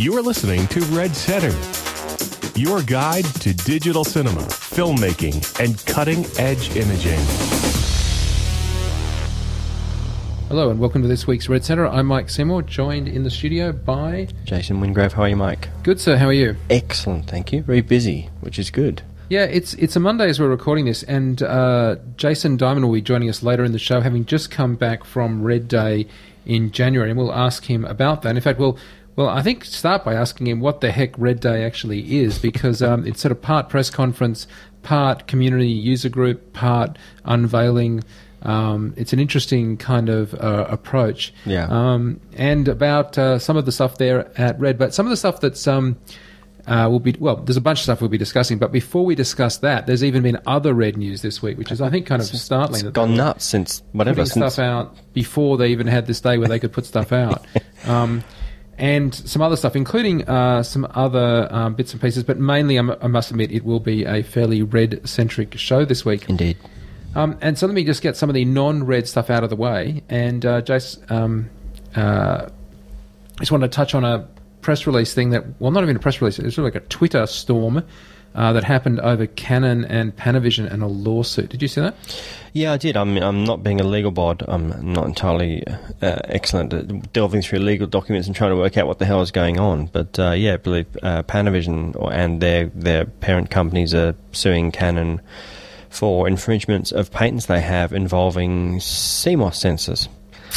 You're listening to Red Centre, your guide to digital cinema, filmmaking, and cutting edge imaging. Hello and welcome to this week's Red Centre. I'm Mike Seymour, joined in the studio by Jason Wingrove, how are you, Mike? Good sir, how are you? Excellent, thank you. Very busy, which is good. Yeah, it's it's a Monday as we're recording this, and uh, Jason Diamond will be joining us later in the show, having just come back from Red Day in January, and we'll ask him about that. In fact, we'll well, I think start by asking him what the heck Red Day actually is, because um, it's sort of part press conference, part community user group, part unveiling. Um, it's an interesting kind of uh, approach. Yeah. Um, and about uh, some of the stuff there at Red, but some of the stuff that's um, uh, we'll be well. There's a bunch of stuff we'll be discussing, but before we discuss that, there's even been other red news this week, which is I think kind of startling. It's gone nuts since whatever. putting Since, stuff out before they even had this day where they could put stuff out, um, and some other stuff, including uh, some other um, bits and pieces. But mainly, I'm, I must admit, it will be a fairly red centric show this week. Indeed. Um, and so let me just get some of the non-red stuff out of the way. And uh, Jace, um, uh, I just want to touch on a press release thing that, well, not even a press release, it was sort of like a Twitter storm uh, that happened over Canon and Panavision and a lawsuit. Did you see that? Yeah, I did. I'm, I'm not being a legal bod. I'm not entirely uh, excellent at delving through legal documents and trying to work out what the hell is going on. But uh, yeah, I believe uh, Panavision or, and their their parent companies are suing Canon for infringements of patents they have involving CMOS sensors.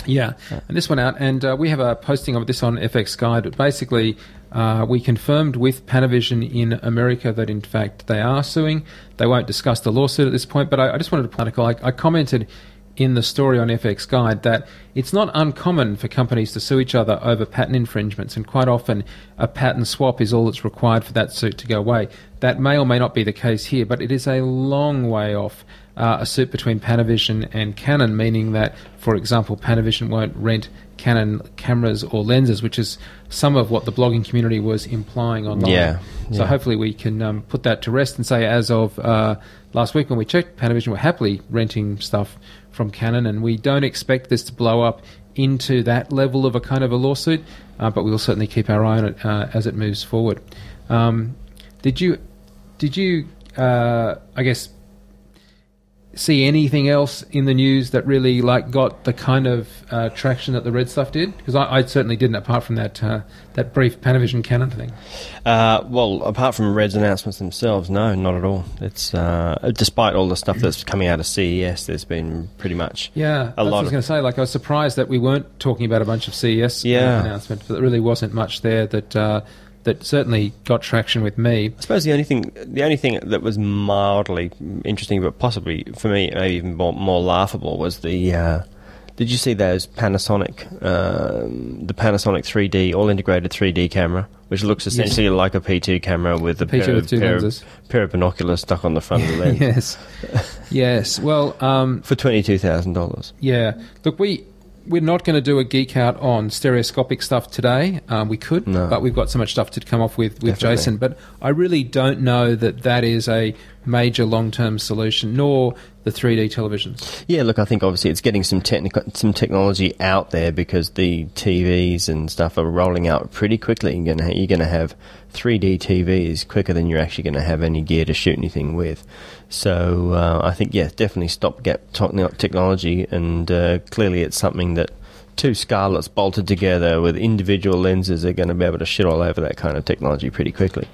Yeah, and this went out, and uh, we have a posting of this on FX Guide. But basically, uh, we confirmed with Panavision in America that in fact they are suing. They won't discuss the lawsuit at this point, but I, I just wanted to article. I, I commented in the story on FX Guide that it's not uncommon for companies to sue each other over patent infringements, and quite often a patent swap is all that's required for that suit to go away. That may or may not be the case here, but it is a long way off uh, a suit between Panavision and Canon, meaning that, for example, Panavision won't rent Canon cameras or lenses, which is some of what the blogging community was implying online. Yeah, So hopefully we can um, put that to rest and say, as of uh, last week when we checked, Panavision were happily renting stuff from Canon, and we don't expect this to blow up into that level of a kind of a lawsuit, uh, but we'll certainly keep our eye on it uh, as it moves forward. Um, did you, did you, uh, I guess, see anything else in the news that really like got the kind of uh, traction that the red stuff did? Because I, I certainly didn't, apart from that uh, that brief Panavision Canon thing. Uh, well, apart from Red's announcements themselves, no, not at all. It's uh, despite all the stuff that's coming out of CES, there's been pretty much Yeah, a that's what I was going to say. Like, I was surprised that we weren't talking about a bunch of CES uh, Yeah. announcements. But there really wasn't much there that uh, that certainly got traction with me. I suppose the only thing, the only thing that was mildly interesting, but possibly for me, maybe even more, more laughable, was the. Uh, did you see those Panasonic, um, the Panasonic 3D, all integrated 3D camera, which looks essentially like a P2 camera with a P2 pair, with of, two pair, lenses. pair of binoculars stuck on the front of the lens yes, yes. Well, um, for twenty two thousand dollars. Yeah. Look, we we're not going to do a geek out on stereoscopic stuff today. Um, we could, No. but we've got so much stuff to come off with with Definitely. Jason. But I really don't know that that is a major long term solution, nor the 3D televisions. Yeah, look, I think obviously it's getting some technical, some technology out there because the TVs and stuff are rolling out pretty quickly. You're you're gonna have 3D TVs quicker than you're actually going to have any gear to shoot anything with. So uh, I think yeah, definitely stopgap technology, and uh, clearly it's something that two Scarlets bolted together with individual lenses are going to be able to shit all over that kind of technology pretty quickly.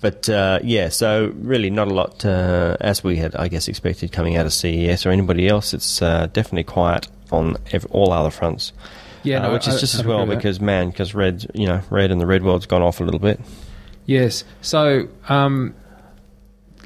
But uh, yeah, so really not a lot uh, as we had, I guess, expected coming out of CES or anybody else. It's uh, definitely quiet on ev- all other fronts. Yeah, Uh, no, which is I- just I'd as well because man, because red, you know, red and the red world's gone off a little bit. Yes. So um,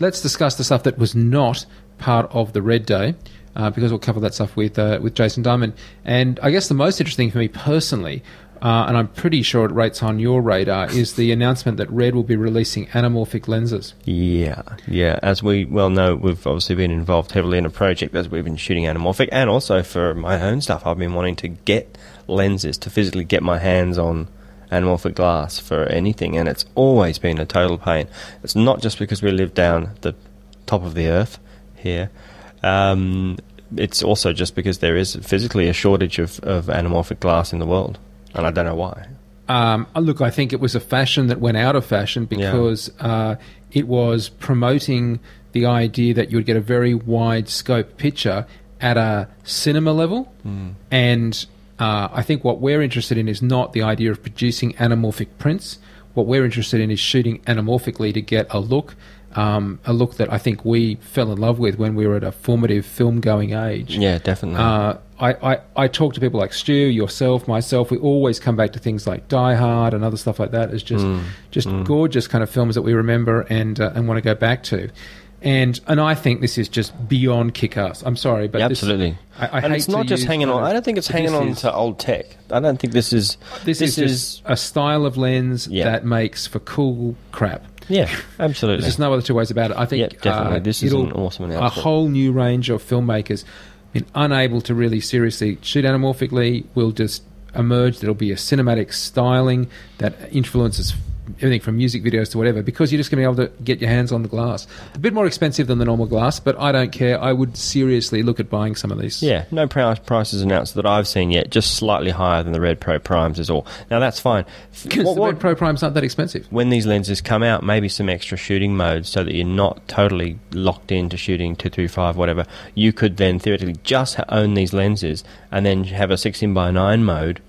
let's discuss the stuff that was not part of the Red Day, uh, because we'll cover that stuff with uh, with Jason Diamond. And I guess the most interesting for me personally, uh, and I'm pretty sure it rates on your radar, is the announcement that Red will be releasing anamorphic lenses. Yeah, yeah. As we well know, we've obviously been involved heavily in a project as we've been shooting anamorphic, and also for my own stuff, I've been wanting to get lenses to physically get my hands on anamorphic glass for anything, and it's always been a total pain. It's not just because we live down the top of the earth here. Um, it's also just because there is physically a shortage of, of anamorphic glass in the world, and I don't know why. Um, look, I think it was a fashion that went out of fashion Yeah. because uh, it was promoting the idea that you would get a very wide scope picture at a cinema level. And uh, I think what we're interested in is not the idea of producing anamorphic prints. What we're interested in is shooting anamorphically to get a look, um, a look that I think we fell in love with when we were at a formative film going age. Yeah, definitely. Uh, I, I, I talk to people like Stu, yourself, myself. We always come back to things like Die Hard and other stuff like that as just Mm. just gorgeous kind of films that we remember and uh, and want to go back to. And and I think this is just beyond kick-ass. I'm sorry, but Yeah, this- absolutely. I, I and hate it's not just hanging on. I don't think it's hanging on is- to old tech. I don't think this is. This, is, just a style of lens Yeah. that makes for cool crap. Yeah, absolutely. There's just no other two ways about it. I think Yeah, definitely. uh, This is it'll- an awesome A whole new range of filmmakers been unable to really seriously shoot anamorphically will just emerge. There'll be a cinematic styling that influences everything from music videos to whatever because you're just going to be able to get your hands on the glass. A bit more expensive than the normal glass, but I don't care. I would seriously look at buying some of these. Yeah, no price prices announced that I've seen yet. Just slightly higher than the Red Pro Primes is all. Now that's fine. Because What- the Red Pro Prime's aren't that expensive. when these lenses come out, maybe some extra shooting modes so that you're not totally locked into shooting 235, whatever. You could then theoretically just own these lenses and then have a 16 by 9 mode,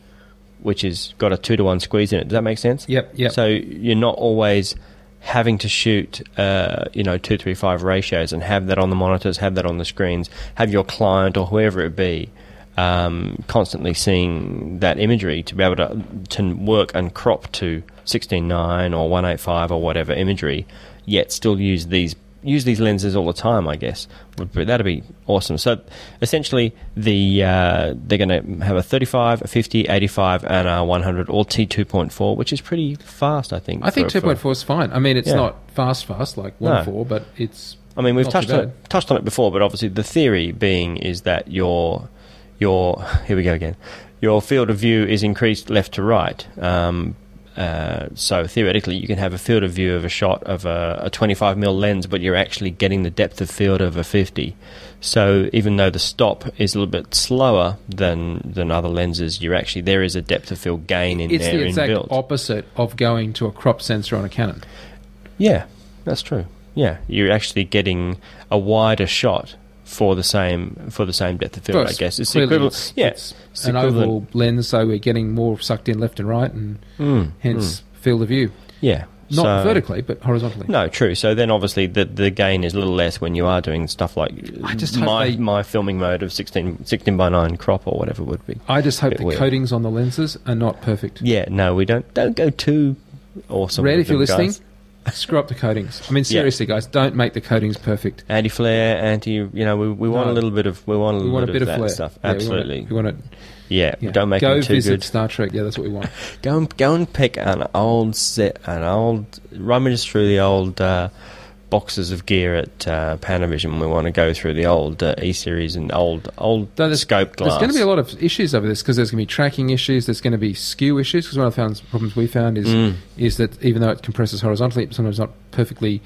which has got a 2 to 1 squeeze in it. Does that make sense? Yep, yep. So you're not always having to shoot, uh, you know, 235 ratios and have that on the monitors, have that on the screens, have your client or whoever it be. Um, constantly seeing that imagery to be able to to work and crop to 16.9 or 185 or whatever imagery, yet still use these use these lenses all the time. I guess would that'd be awesome. So essentially, the uh, they're going to have a 35, a 50, 85, and a 100, all T2.4, which is pretty fast. I think. I think for- for- 2.4 is fine. I mean, it's Yeah. not fast, fast like No. 1.4, but it's. I mean, we've touched on, it, touched on it before, but obviously the theory being is that your your here we go again. Your field of view is increased left to right. Um, uh, so theoretically, you can have a field of view of a shot of a, a 25 mm lens, but you're actually getting the depth of field of a 50. So even though the stop is a little bit slower than than other lenses, you're actually there is a depth of field gain in It's there It's the exact inbuilt. opposite of going to a crop sensor on a Canon. Yeah, that's true. Yeah, you're actually getting a wider shot for the same for the same depth of field. I guess it's equivalent. It's, yeah, it's it's an equivalent. oval lens, so we're getting more sucked in left and right, and Mm, hence field of view. yeah, Not So- vertically, but horizontally. No, true. So then, obviously, the the gain is a little less when you are doing stuff like I just hope my they- my filming mode of 16, 16 by nine crop or whatever would be. I just hope the weird. coatings on the lenses are not perfect. Yeah, no, we don't don't go too awesome. Red, with if you're them, listening, guys. Screw up the coatings. I mean, seriously, guys, don't make the coatings perfect. anti flare, anti. You know, we, we want No. a little bit of we want a We little want a bit of that flair. stuff. Yeah, we want it- Absolutely, We want it. yeah. Yeah. Don't make Go them too visit good. Star Trek. Yeah, that's what we want. Go and go and pick an old set, an old rummage through the old uh, boxes of gear at uh, Panavision. We want to go through the old uh, E series and old old Though there's, scope glass. There's going to be a lot of issues over this because there's going to be tracking issues. There's going to be skew issues because one of the found, problems we found is Mm. is that even though it compresses horizontally, it's sometimes not perfectly,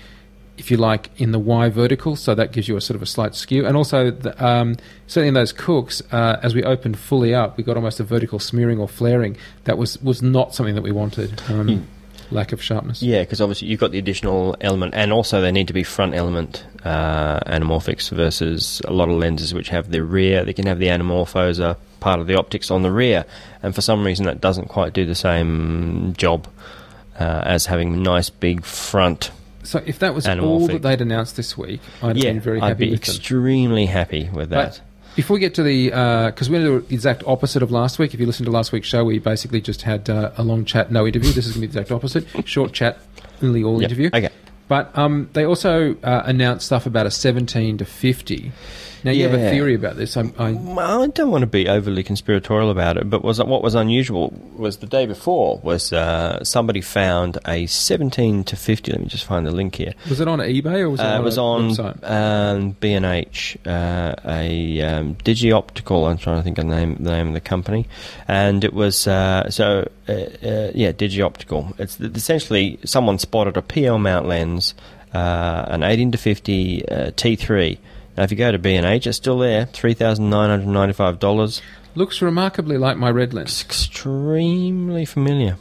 if you like, in the Y vertical. So that gives you a sort of a slight skew. And also, the, um, certainly in those Cookes, uh, as we opened fully up, we got almost a vertical smearing or flaring. That was was not something that we wanted. Um. Lack of sharpness. Yeah, because obviously you've got the additional element, and also they need to be front element uh, anamorphics versus a lot of lenses which have the rear. They can have the anamorphos are part of the optics on the rear, and for some reason that doesn't quite do the same job uh, as having nice big front. So if that was all that they'd announced this week, I'd yeah, been very I'd be with them. extremely happy with that. But before we get to the, because we're to do the exact opposite of last week. If you listen to last week's show, we basically just had uh, a long chat, no interview. This is going to be the exact opposite. Short chat, nearly all Yep, interview. Okay. But um, they also uh, announced stuff about a 17 to 50. Now, you have a theory about this. I, I, I don't want to be overly conspiratorial about it, but was what was unusual was the day before was uh, somebody found a 17 to 50. Let me just find the link here. was it on eBay or was it Uh, on it was on um, B&H, uh, a um, Digi-Optical. I'm trying to think of the name, the name of the company, and it was uh, so uh, uh, yeah, Digi-Optical. It's essentially someone spotted a PL mount lens, uh, an 18 to 50 uh, T3. Now, if you go to B&H, it's still there, three thousand nine hundred ninety-five dollars. Looks remarkably like my red It's lens. extremely familiar.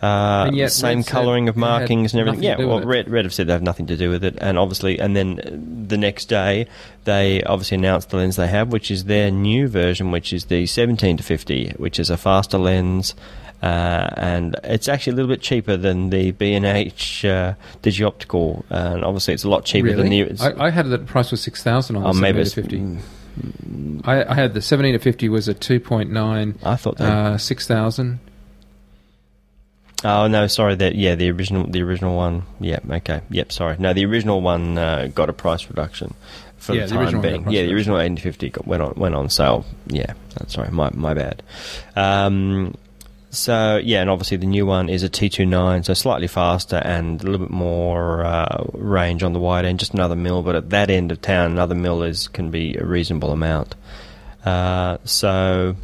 Uh, And yet same colouring of markings and everything. Yeah, well. Red, Red have said they have nothing to do with it, and obviously, and then the next day they obviously announced the lens they have, which is their new version, which is the 17 to 50, which is a faster lens. Uh, and it's actually a little bit cheaper than the B&H uh, Digioptical, and obviously it's a lot cheaper than the. I, I had it at the price was six thousand on the oh, maybe seventeen to it's, fifty. I, I had the seventeen to fifty was a two point nine, I thought they. uh, six thousand. Oh no, sorry. That yeah, the original, the original one. Yeah, okay. Yep, sorry. No, the original one uh, got a price reduction for Yeah, the the time original one got a being. Yeah, the original eighteen fifty got went on went on sale. Yeah, that's sorry, my my bad. Um, so yeah, and obviously the new one is a T 29 so slightly faster and a little bit more uh, range on the wide end, just another mill. But at that end of town, another mill is can be a reasonable amount. Uh, so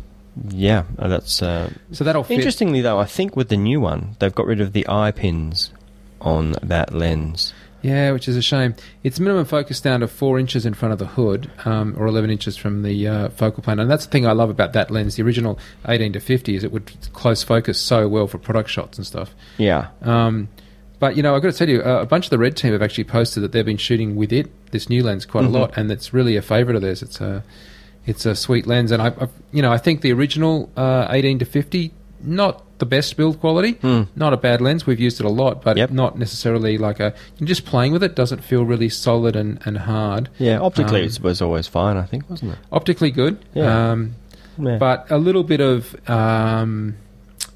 yeah, uh, that's. Uh, So that'll fit. Interestingly, though, I think with the new one, they've got rid of the eye pins on that lens. Yeah, which is a shame. It's minimum focus down to four inches in front of the hood, um, or eleven inches from the uh, focal plane, and that's the thing I love about that lens. The original eighteen to fifty is it would close focus so well for product shots and stuff. Yeah. Um, but you know, I've got to tell you, uh, a bunch of the red team have actually posted that they've been shooting with it, this new lens, quite Mhm. a lot, and it's really a favourite of theirs. It's a, it's a sweet lens, and I, I you know, I think the original uh, eighteen to fifty, not the best build quality, Hmm. not a bad lens. We've used it a lot, but Yep. not necessarily like a. Just playing with it doesn't feel really solid and, and hard. Yeah, optically Um, it was always fine, I think, wasn't it? Optically good, Yeah. um, Yeah. but a little bit of. Um,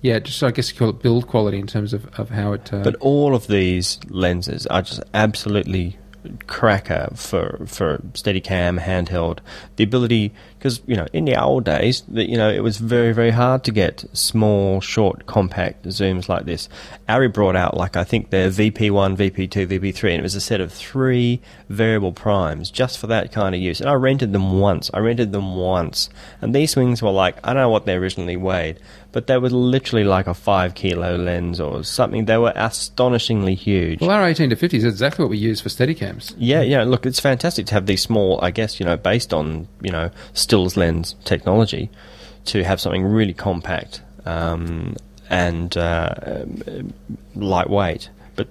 yeah, just I guess you call it build quality in terms of, of how it. Uh, But all of these lenses are just absolutely cracker for for Steadicam handheld. The ability, because you know, in the old days, that you know, it was very very hard to get small, short, compact zooms like this. Arri brought out like I think their VP1, VP2, VP3, and it was a set of three variable primes just for that kind of use. And I rented them once. I rented them once, and these things were like I don't know what they originally weighed, but they were literally like a five kilo lens or something. They were astonishingly huge. Well, our 18 to 50 is exactly what we use for Steadicams. Yeah, yeah. Look, it's fantastic to have these small. I guess you know, based on you know stills lens technology, to have something really compact um, and uh, lightweight, but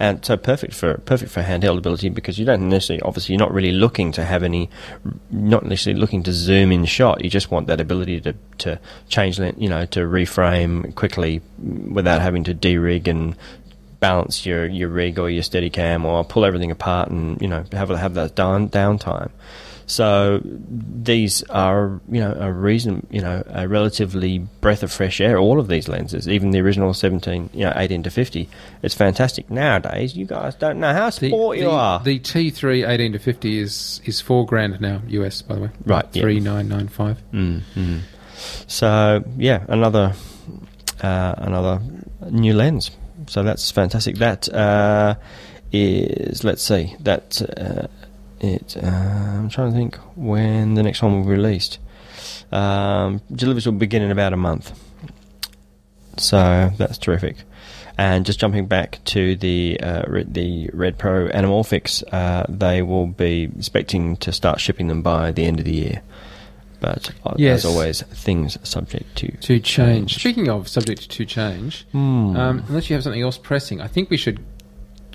and so perfect for perfect for handheld ability because you don't necessarily obviously you're not really looking to have any not necessarily looking to zoom in shot. You just want that ability to to change you know to reframe quickly without having to de-rig and balance your your rig or your steady cam or pull everything apart and you know have have that down downtime so these are you know a reason you know a relatively breath of fresh air all of these lenses even the original 17 you know 18 to 50 it's fantastic nowadays you guys don't know how The, you the, are the T3 18 to 50 is is four grand now US by the way. Right, yeah. Three nine nine five. Mm, mm. So yeah, another uh, another new lens. So that's fantastic. That uh, is let's see that uh, it. Uh, I'm trying to think when the next one will be released. Um, deliveries will begin in about a month. So that's terrific. And just jumping back to the uh, the Red Pro Anamorphics, uh, they will be expecting to start shipping them by the end of the year. But uh, Yes. as always, things subject to To change. Speaking of subject to change, Hmm. um, unless you have something else pressing, I think we should.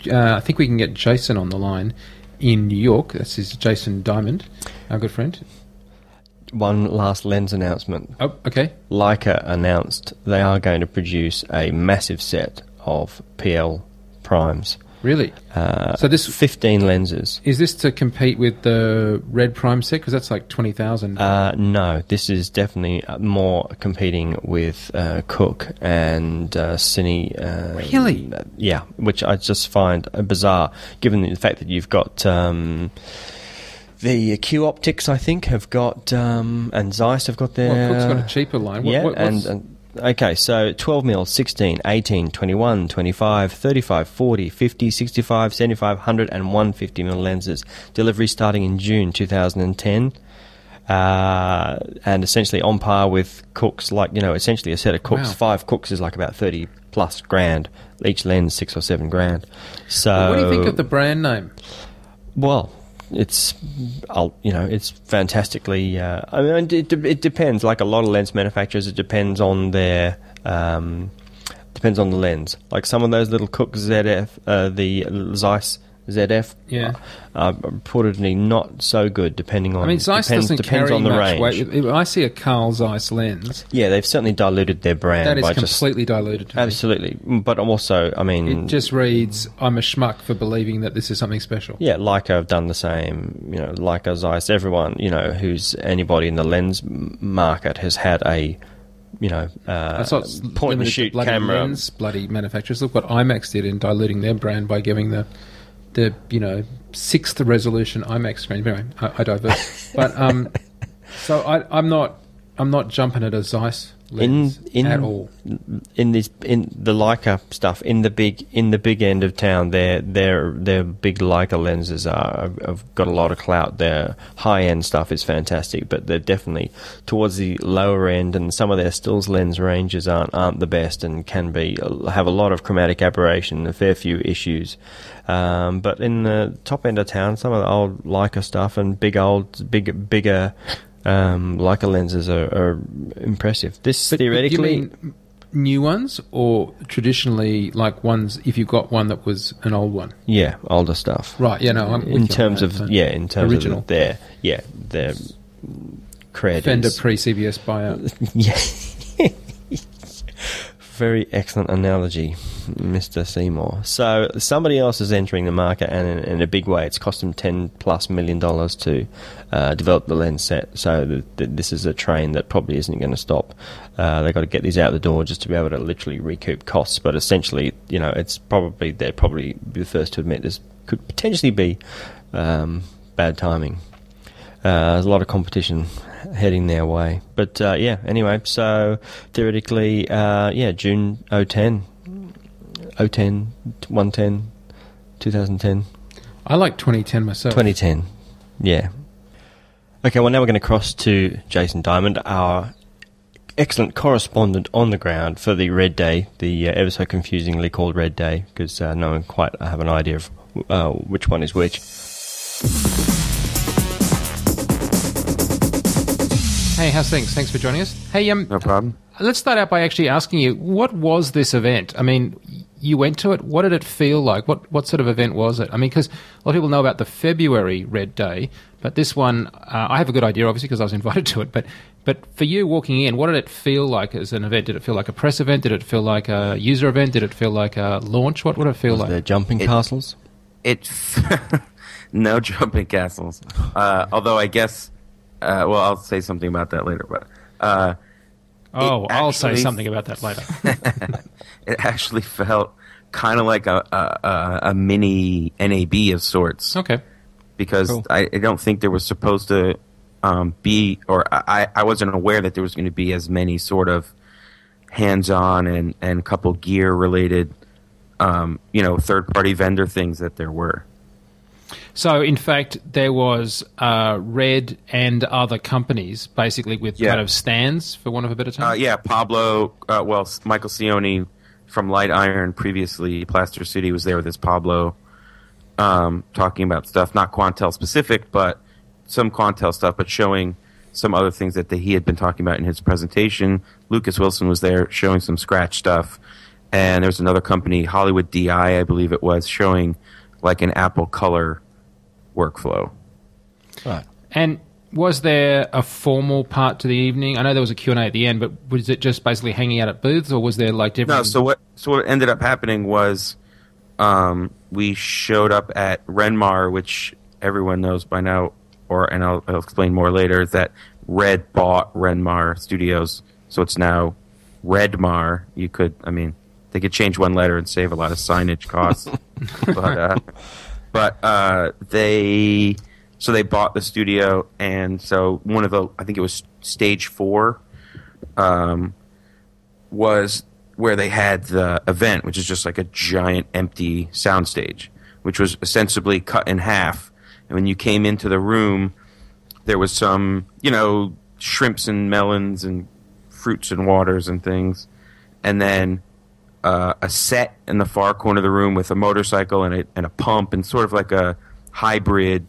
Uh, I think we can get Jason on the line in New York. This is Jason Diamond, our good friend. One last lens announcement. Oh, okay. Leica announced they are going to produce a massive set of PL primes. Really? Uh, So this- 15 lenses. Is this to compete with the Red Prime set? Because that's like twenty thousand. Uh, no, this is definitely uh, more competing with uh, Cooke and uh, Cine. Uh, Really? uh, Yeah, which I just find bizarre, given the fact that you've got um, the Q Optics, I think, have got, um, and Zeiss have got their. well, Cooke's got a cheaper line. What, yeah, what, and, and okay, so 12 mil, 16, 18, 21, 25, 35, 40, 50, 65, 75, 100, and 150 mil lenses. Delivery starting in June 2010. Uh, and essentially on par with Cookes, like, you know, essentially a set of Cookes. Wow. Five Cookes is like about 30 plus grand. Each lens, six or seven grand. So. what do you think of the brand name? Well, it's, you know, it's fantastically. Uh, I mean, it, it depends. Like a lot of lens manufacturers, it depends on their, um, depends on the lens. Like some of those little Cooke ZF, uh, the Zeiss ZF, Yeah. uh, reportedly not so good. Depending on, I mean, Zeiss depends, doesn't depends carry on the much range. weight. I see a Carl Zeiss lens. Yeah, they've certainly diluted their brand That is by just completely diluted. To me. absolutely. But also, I mean, It just reads, "I'm a schmuck for believing that this is something special." Yeah, Leica have done the same. You know, Leica, Zeiss, everyone, you know, who's anybody in the lens market has had a, you know, uh, point and shoot bloody camera. lens, bloody manufacturers. Look what IMAX did in diluting their brand by giving the, the you know sixth resolution IMAX screen. Anyway, I, I diverse, but um, so I, I'm not I'm not jumping at a Zeiss lens in at all. in this in the Leica stuff in the big in the big end of town their their their big Leica lenses are have got a lot of clout their high end stuff is fantastic but they're definitely towards the lower end and some of their stills lens ranges aren't aren't the best and can be have a lot of chromatic aberration a fair few issues um, but in the top end of town some of the old Leica stuff and big old big bigger um, Leica lenses are, are impressive. This But- but theoretically, do you mean new ones or traditionally like ones if you got one that was an old one? yeah, older stuff. Right. Yeah. No. I'm In terms of so. yeah, in terms original. of their yeah their cred. Fender pre CBS buyout. yeah. Very excellent analogy, Mr. Seymour. So somebody else is entering the market, and in, in a big way, it's cost them ten plus million dollars to uh, develop the lens set. So th- th- this is a train that probably isn't going to stop. Uh, they've got to get these out the door just to be able to literally recoup costs. But essentially, you know, it's probably they're probably the first to admit this could potentially be um, bad timing. Uh, there's a lot of competition heading their way. But uh, yeah, anyway, so theoretically, uh, yeah, June 010, 010, 110, 2010, I like 2010 myself. 2010. Yeah. Okay, well, now we're going to cross to Jason Diamond, our excellent correspondent on the ground for the Red Day, the uh, ever so confusingly called Red Day, because uh, no one quite have an idea of uh, which one is which. Hey, how's things? Thanks for joining us. Hey, um, No problem. let's start out by actually asking you, what was this event? I mean, you went to it. What did it feel like? What what sort of event was it? I mean, because a lot of people know about the February Red Day, but this one, uh, I have a good idea, obviously, because I was invited to it. But but for you walking in, what did it feel like as an event? Did it feel like a press event? Did it feel like a user event? Did it feel like a launch? What would it feel like? The jumping It- castles. It's no jumping castles. Uh, although I guess, uh, well, I'll say something about that later. But uh, oh, I'll say something about that later. it actually felt kind of like a, a, a, mini NAB of sorts. okay. because Cool. I, I don't think there was supposed to um, be, or I, I wasn't aware that there was going to be as many sort of hands-on and and couple gear related, um, you know, third-party vendor things that there were. So, in fact, there was uh, Red and other companies, basically with Yeah. kind of stands, for want of a better term. Uh, yeah, Pablo. Uh, well, Michael Cioni from Light Iron, previously Plaster City, was there with his Pablo, um, talking about stuff not Quantel specific, but some Quantel stuff, but showing some other things that the, he had been talking about in his presentation. Lucas Wilson was there showing some scratch stuff, and there was another company, Hollywood DI, I believe it was, showing like an Apple Color workflow. Right. And was there a formal part to the evening? I know there was a Q&A at the end, but was it just basically hanging out at booths, or was there like different... No, so what so what ended up happening was um, we showed up at Renmar, which everyone knows by now, or and I'll, I'll explain more later that Red bought Renmar Studios, so it's now Redmar. You could, I mean, they could change one letter and save a lot of signage costs, but uh, but uh, they so they bought the studio, and so one of the I think it was stage four. Um, was where they had the event, which is just like a giant empty soundstage, which was ostensibly cut in half. And when you came into the room, there was some, you know, shrimps and melons and fruits and waters and things. And then uh, a set in the far corner of the room with a motorcycle and a, and a pump and sort of like a hybrid,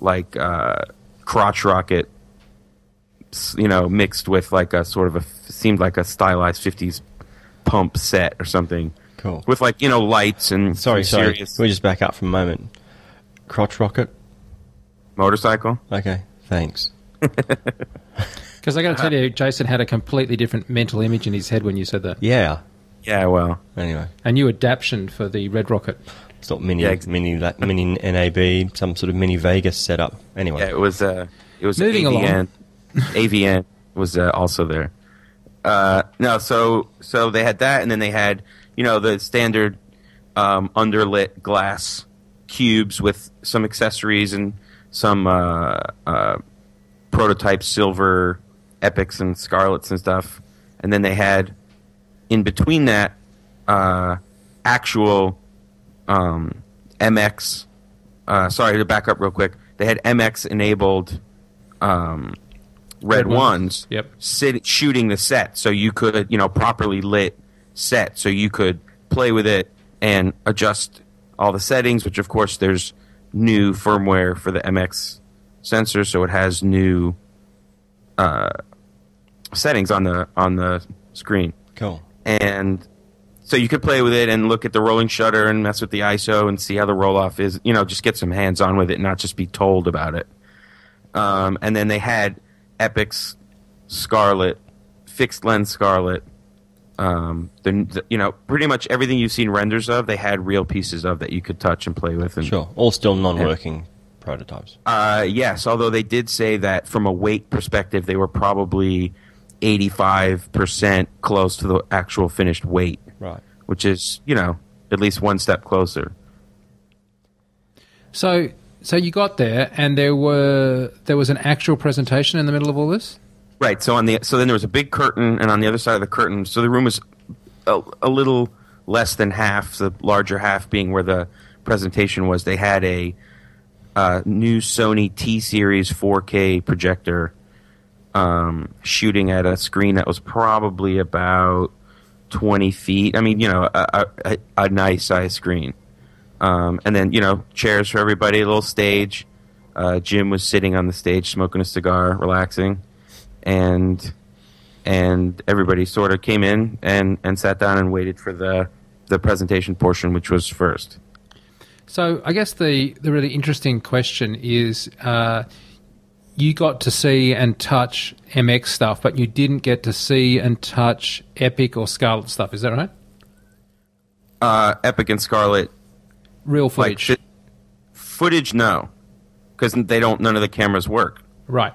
like uh, crotch rocket you know, mixed with like a sort of a seemed like a stylized '50s pump set or something Cool. with like you know lights and Sorry, sorry. serious Can we just back up for a moment? Crotch rocket. motorcycle. Okay, thanks. Because I got to tell you, Jason had a completely different mental image in his head when you said that. Yeah. Yeah, well, Anyway, A new adaptation for the Red Rocket. it's not mini, Yeah, ex- mini, la- mini NAB, some sort of mini Vegas setup. Anyway, yeah, it was uh, it was Moving AVN. AVN was uh, also there. Uh, no, so so they had that, and then they had you know the standard um, underlit glass cubes with some accessories and some uh, uh, prototype silver epics and scarlets and stuff, and then they had in between that uh, actual um, MX. Uh, sorry to back up real quick. They had MX enabled um, red, Red ones. ones. Yep. Sit, shooting the set, so you could you know properly lit set, so you could play with it and adjust all the settings. Which of course there's new firmware for the MX sensor, so it has new uh, settings on the on the screen cool. And so you could play with it and look at the rolling shutter and mess with the ISO and see how the roll off is. You know, just get some hands on with it, not just be told about it. Um, and then they had Epic's Scarlet, fixed lens Scarlet. Um, the, the- you know, pretty much everything you've seen renders of, they had real pieces of that you could touch and play with. And, Sure. All still non-working prototypes. uh, yes, although they did say that from a weight perspective, they were probably 85% close to the actual finished weight Right. which is you know at least one step closer. So, so you got there, and there were there was an actual presentation in the middle of all this. Right. So on the so then there was a big curtain, and on the other side of the curtain, so the room was a, a little less than half, the larger half being where the presentation was. They had a uh, new Sony T Series 4K projector um, shooting at a screen that was probably about 20 feet. I mean, you know, a, a, a nice size screen. Um, and then, you know, chairs for everybody, a little stage. Uh, Jim was sitting on the stage smoking a cigar, relaxing. And and everybody sort of came in and, and sat down and waited for the, the presentation portion, which was first. So, I guess the the really interesting question is, uh, you got to see and touch MX stuff, but you didn't get to see and touch Epic or Scarlet stuff. Is that right? Uh, Epic and Scarlet Real footage, fi- footage, no, because they don't. None of the cameras work. right?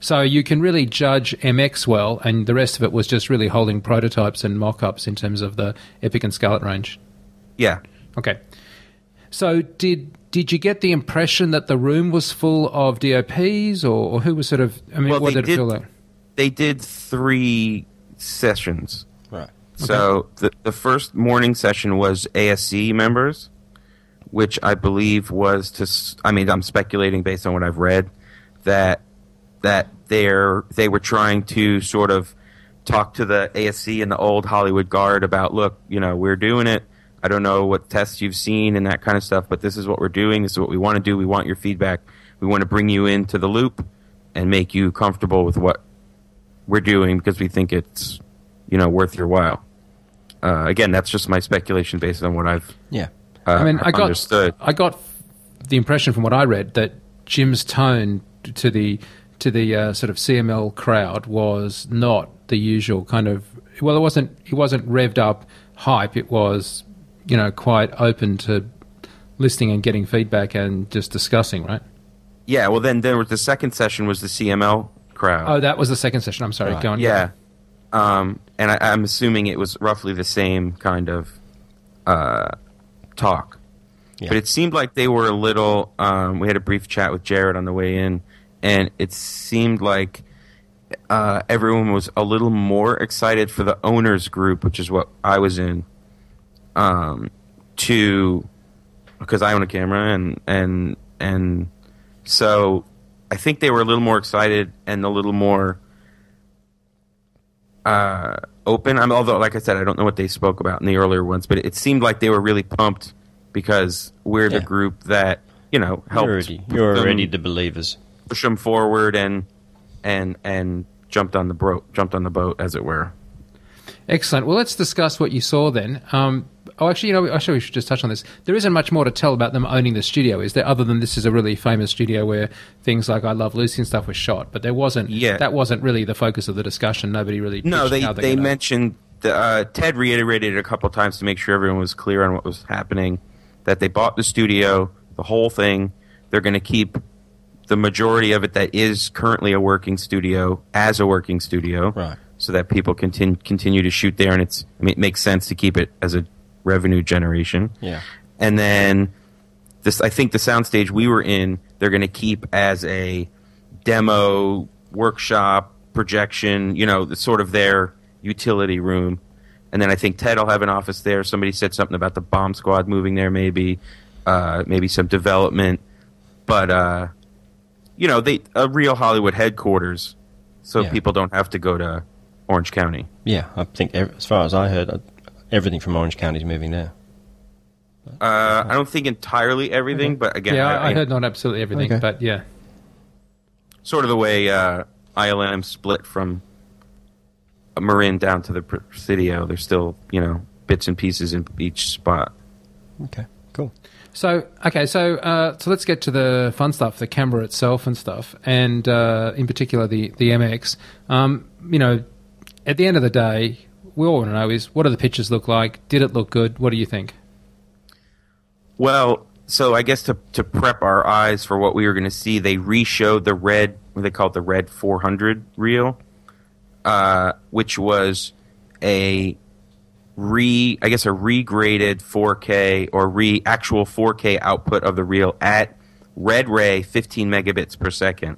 So you can really judge MX well, and the rest of it was just really holding prototypes and mock-ups in terms of the Epic and Scarlet range. Yeah, Okay. So did did you get the impression that the room was full of DOPs, or, or who was sort of? I mean, Well, what they did it feel like? they did three sessions. Right. So the the first morning session was ASC members, which I believe was to. I mean, I'm speculating based on what I've read that that they're they were trying to sort of talk to the ASC and the old Hollywood guard about, look, you know, we're doing it. I don't know what tests you've seen and that kind of stuff, but this is what we're doing. This is what we want to do. We want your feedback. We want to bring you into the loop and make you comfortable with what we're doing because we think it's you know worth your while. Uh, again, that's just my speculation based on what I've Yeah. uh, I mean, I got understood. I got the impression from what I read that Jim's tone to the to the uh, sort of CML crowd was not the usual kind of. Well, it wasn't. It wasn't revved up hype. It was, you know, quite open to listening and getting feedback and just discussing. Right. Yeah, well, then there was the second session was the CML crowd. Oh, that was the second session. I'm sorry. Right. Go on. yeah, um, and I, I'm assuming it was roughly the same kind of uh, talk. Yeah. But it seemed like they were a little. Um, we had a brief chat with Jarred on the way in, and it seemed like uh, everyone was a little more excited for the owners group, which is what I was in, um, to because I own a camera and and and so I think they were a little more excited and a little more uh, open. I'm although, like I said, I don't know what they spoke about in the earlier ones, but it seemed like they were really pumped because we're the group that you know helped You're already, push you're them- already the believers. push them forward and and and jumped on the boat, jumped on the boat, as it were. Excellent. Well, let's discuss what you saw then. Um, oh, actually, you know, actually, we should just touch on this. There isn't much more to tell about them owning the studio, is there? Other than this is a really famous studio where things like "I Love Lucy" and stuff was shot, but there wasn't. Yeah. that wasn't really the focus of the discussion. Nobody really. No, they how they're gonna- mentioned the, uh, Ted reiterated it a couple times to make sure everyone was clear on what was happening. That they bought the studio, the whole thing. They're going to keep the majority of it that is currently a working studio as a working studio, Right. So that people continue continue to shoot there, and it's I mean, it makes sense to keep it as a revenue generation. Yeah. and then this I think the soundstage we were in they're going to keep as a demo workshop projection, you know, the sort of their utility room. And then I think Ted will have an office there. Somebody said something about the bomb squad moving there, maybe, uh, maybe some development. But uh, you know, they a real Hollywood headquarters, so Yeah. people don't have to go to Orange County. Yeah, I think as far as I heard, everything from Orange County is moving there. Uh, I don't think entirely everything, but again, Yeah, I, I heard not absolutely everything, Okay. but yeah. sort of the way uh, ILM split from Marin down to the Presidio. There's still, you know, bits and pieces in each spot. Okay, cool. So okay, so uh, so let's get to the fun stuff, the camera itself and stuff, and uh, in particular the the MX. Um, you know, at the end of the day, we all want to know is what do the pictures look like? Did it look good? What do you think? Well, so I guess to to prep our eyes for what we were going to see, they re-showed the red, what they call it the red 400 reel, uh, which was a re, I guess a regraded 4K or re actual 4K output of the reel at red ray 15 megabits per second,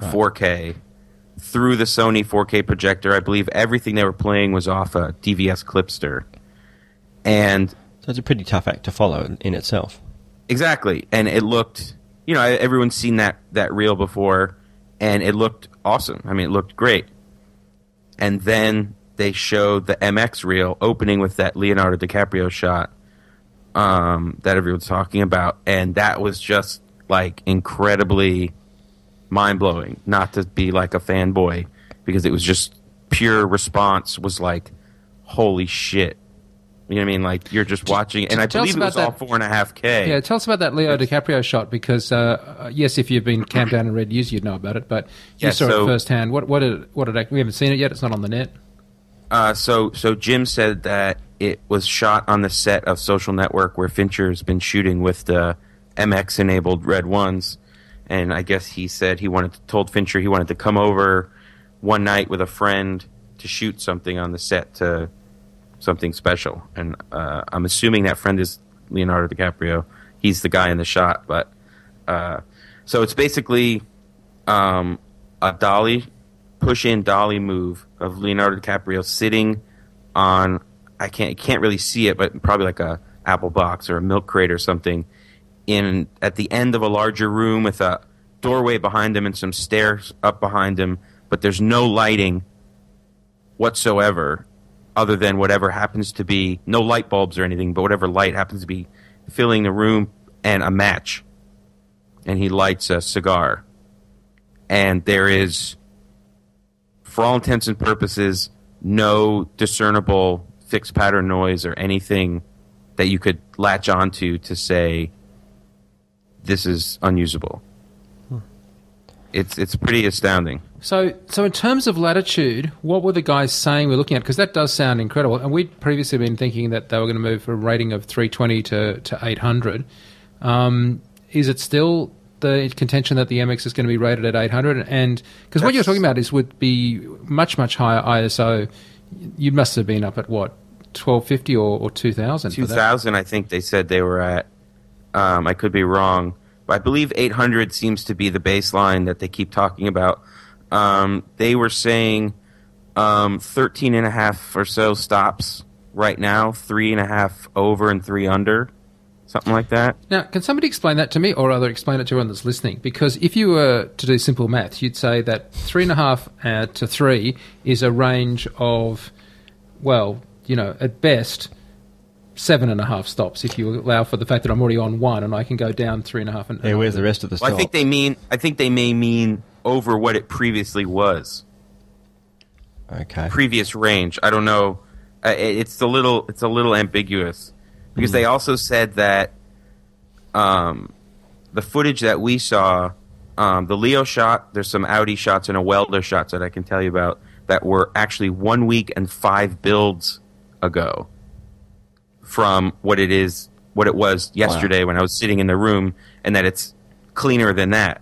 4K through the Sony 4K projector. I believe everything they were playing was off a DVS Clipster, and So it's a pretty tough act to follow in itself. Exactly, and it looked, you know, everyone's seen that that reel before, and it looked awesome. I mean, it looked great. And then they showed the MX reel opening with that Leonardo DiCaprio shot um, that everyone's talking about, and that was just like incredibly mind blowing. Not to be like a fanboy, because it was just pure response. Was like, holy shit. You know what I mean? Like you're just watching, and I tell believe it was about all four and a half K. Yeah, tell us about that Leo DiCaprio shot because uh, yes, if you've been camped down in Red news, you'd know about it, but you Yeah, saw so- it firsthand. What what did what did it, we haven't seen it yet? It's not on the net. Uh, so so Jim said that it was shot on the set of Social Network where Fincher's been shooting with the MX enabled Red Ones, and I guess he said he wanted to, told Fincher he wanted to come over one night with a friend to shoot something on the set to something special, and uh, I'm assuming that friend is Leonardo DiCaprio. He's the guy in the shot, but uh, so it's basically um, a dolly push in dolly move of Leonardo DiCaprio sitting on I can't can't really see it, but probably like a apple box or a milk crate or something in at the end of a larger room with a doorway behind him and some stairs up behind him, but there's no lighting whatsoever other than whatever happens to be no light bulbs or anything, but whatever light happens to be filling the room and a match. And he lights a cigar. And there is for all intents and purposes, no discernible fixed pattern noise or anything that you could latch onto to say this is unusable. It's it's pretty astounding. So, so in terms of latitude, what were the guys saying we're looking at? Because that does sound incredible. And we'd previously been thinking that they were going to move from a rating of 320 to, to 800. Um, is it still the contention that the MX is going to be rated at 800? And because what you're talking about is would be much, much higher ISO. You must have been up at what, 1250 or, or 2000? for Two I think they said they were at. Um, I could be wrong, but I believe eight hundred seems to be the baseline that they keep talking about. Um, they were saying um, 13 and a half or so stops right now, three and a half over and three under, something like that. Now, can somebody explain that to me, or rather explain it to everyone that's listening? Because if you were to do simple math, you'd say that three and a half uh, to three is a range of, well, you know, at best, seven and a half stops. If you allow for the fact that I'm already on one and I can go down three and a half. And Hey, where's the rest of the Well, stock? I think they mean. I think they may mean over what it previously was. Okay. previous range. I don't know. Uh, it's a little it's a little ambiguous because they also said that um, the footage that we saw, um, the Leo shot, there's some Audi shots and a welder shots that I can tell you about that were actually one week and five builds ago from what it is what it was yesterday when I was sitting in the room, and that it's cleaner than that,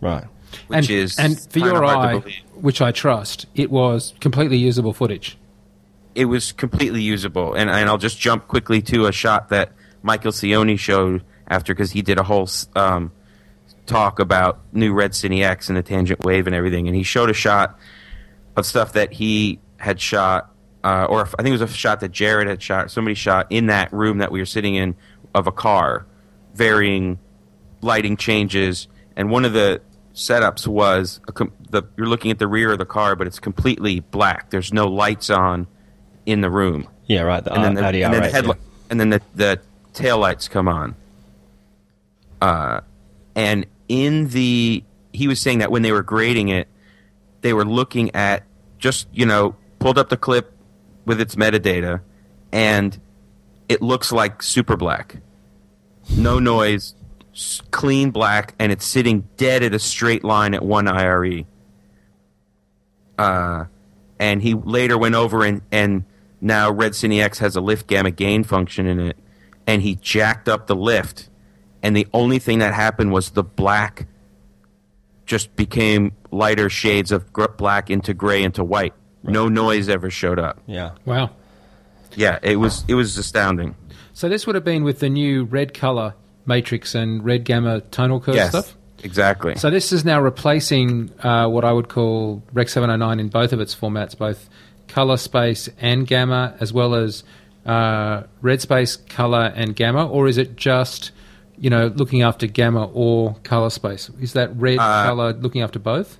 Right. which and, is and for your eye, which I trust, it was completely usable footage. it was completely usable. And, and I'll just jump quickly to a shot that Michael Cioni showed after because he did a whole um, talk about new Red Cine X and the tangent wave and everything. And he showed a shot of stuff that he had shot, uh, or I think it was a shot that Jarred had shot, somebody shot in that room that we were sitting in of a car, varying lighting changes. And one of the setups was a com- the, you're looking at the rear of the car, but it's completely black. There's no lights on in the room, Yeah, right. The and then the, and then the R8, headli- yeah. and then the the tail lights come on. Uh, and in the he was saying that when they were grading it, they were looking at just you know pulled up the clip with its metadata, and it looks like super black, no noise, clean black, and it's sitting dead at a straight line at one IRE. Uh, and he later went over and, and now Red Cine X has a lift gamma gain function in it, and he jacked up the lift, and the only thing that happened was the black just became lighter shades of black into gray into white. No noise ever showed up. Yeah. Wow. Yeah, it was it was astounding. So this would have been with the new red color matrix and red gamma tonal curve yes, stuff. exactly. So this is now replacing uh, what I would call Rec 709 in both of its formats, both color space and gamma, as well as uh, red space, color, and gamma, or is it just you know looking after gamma or color space? Is that red Uh, color looking after both?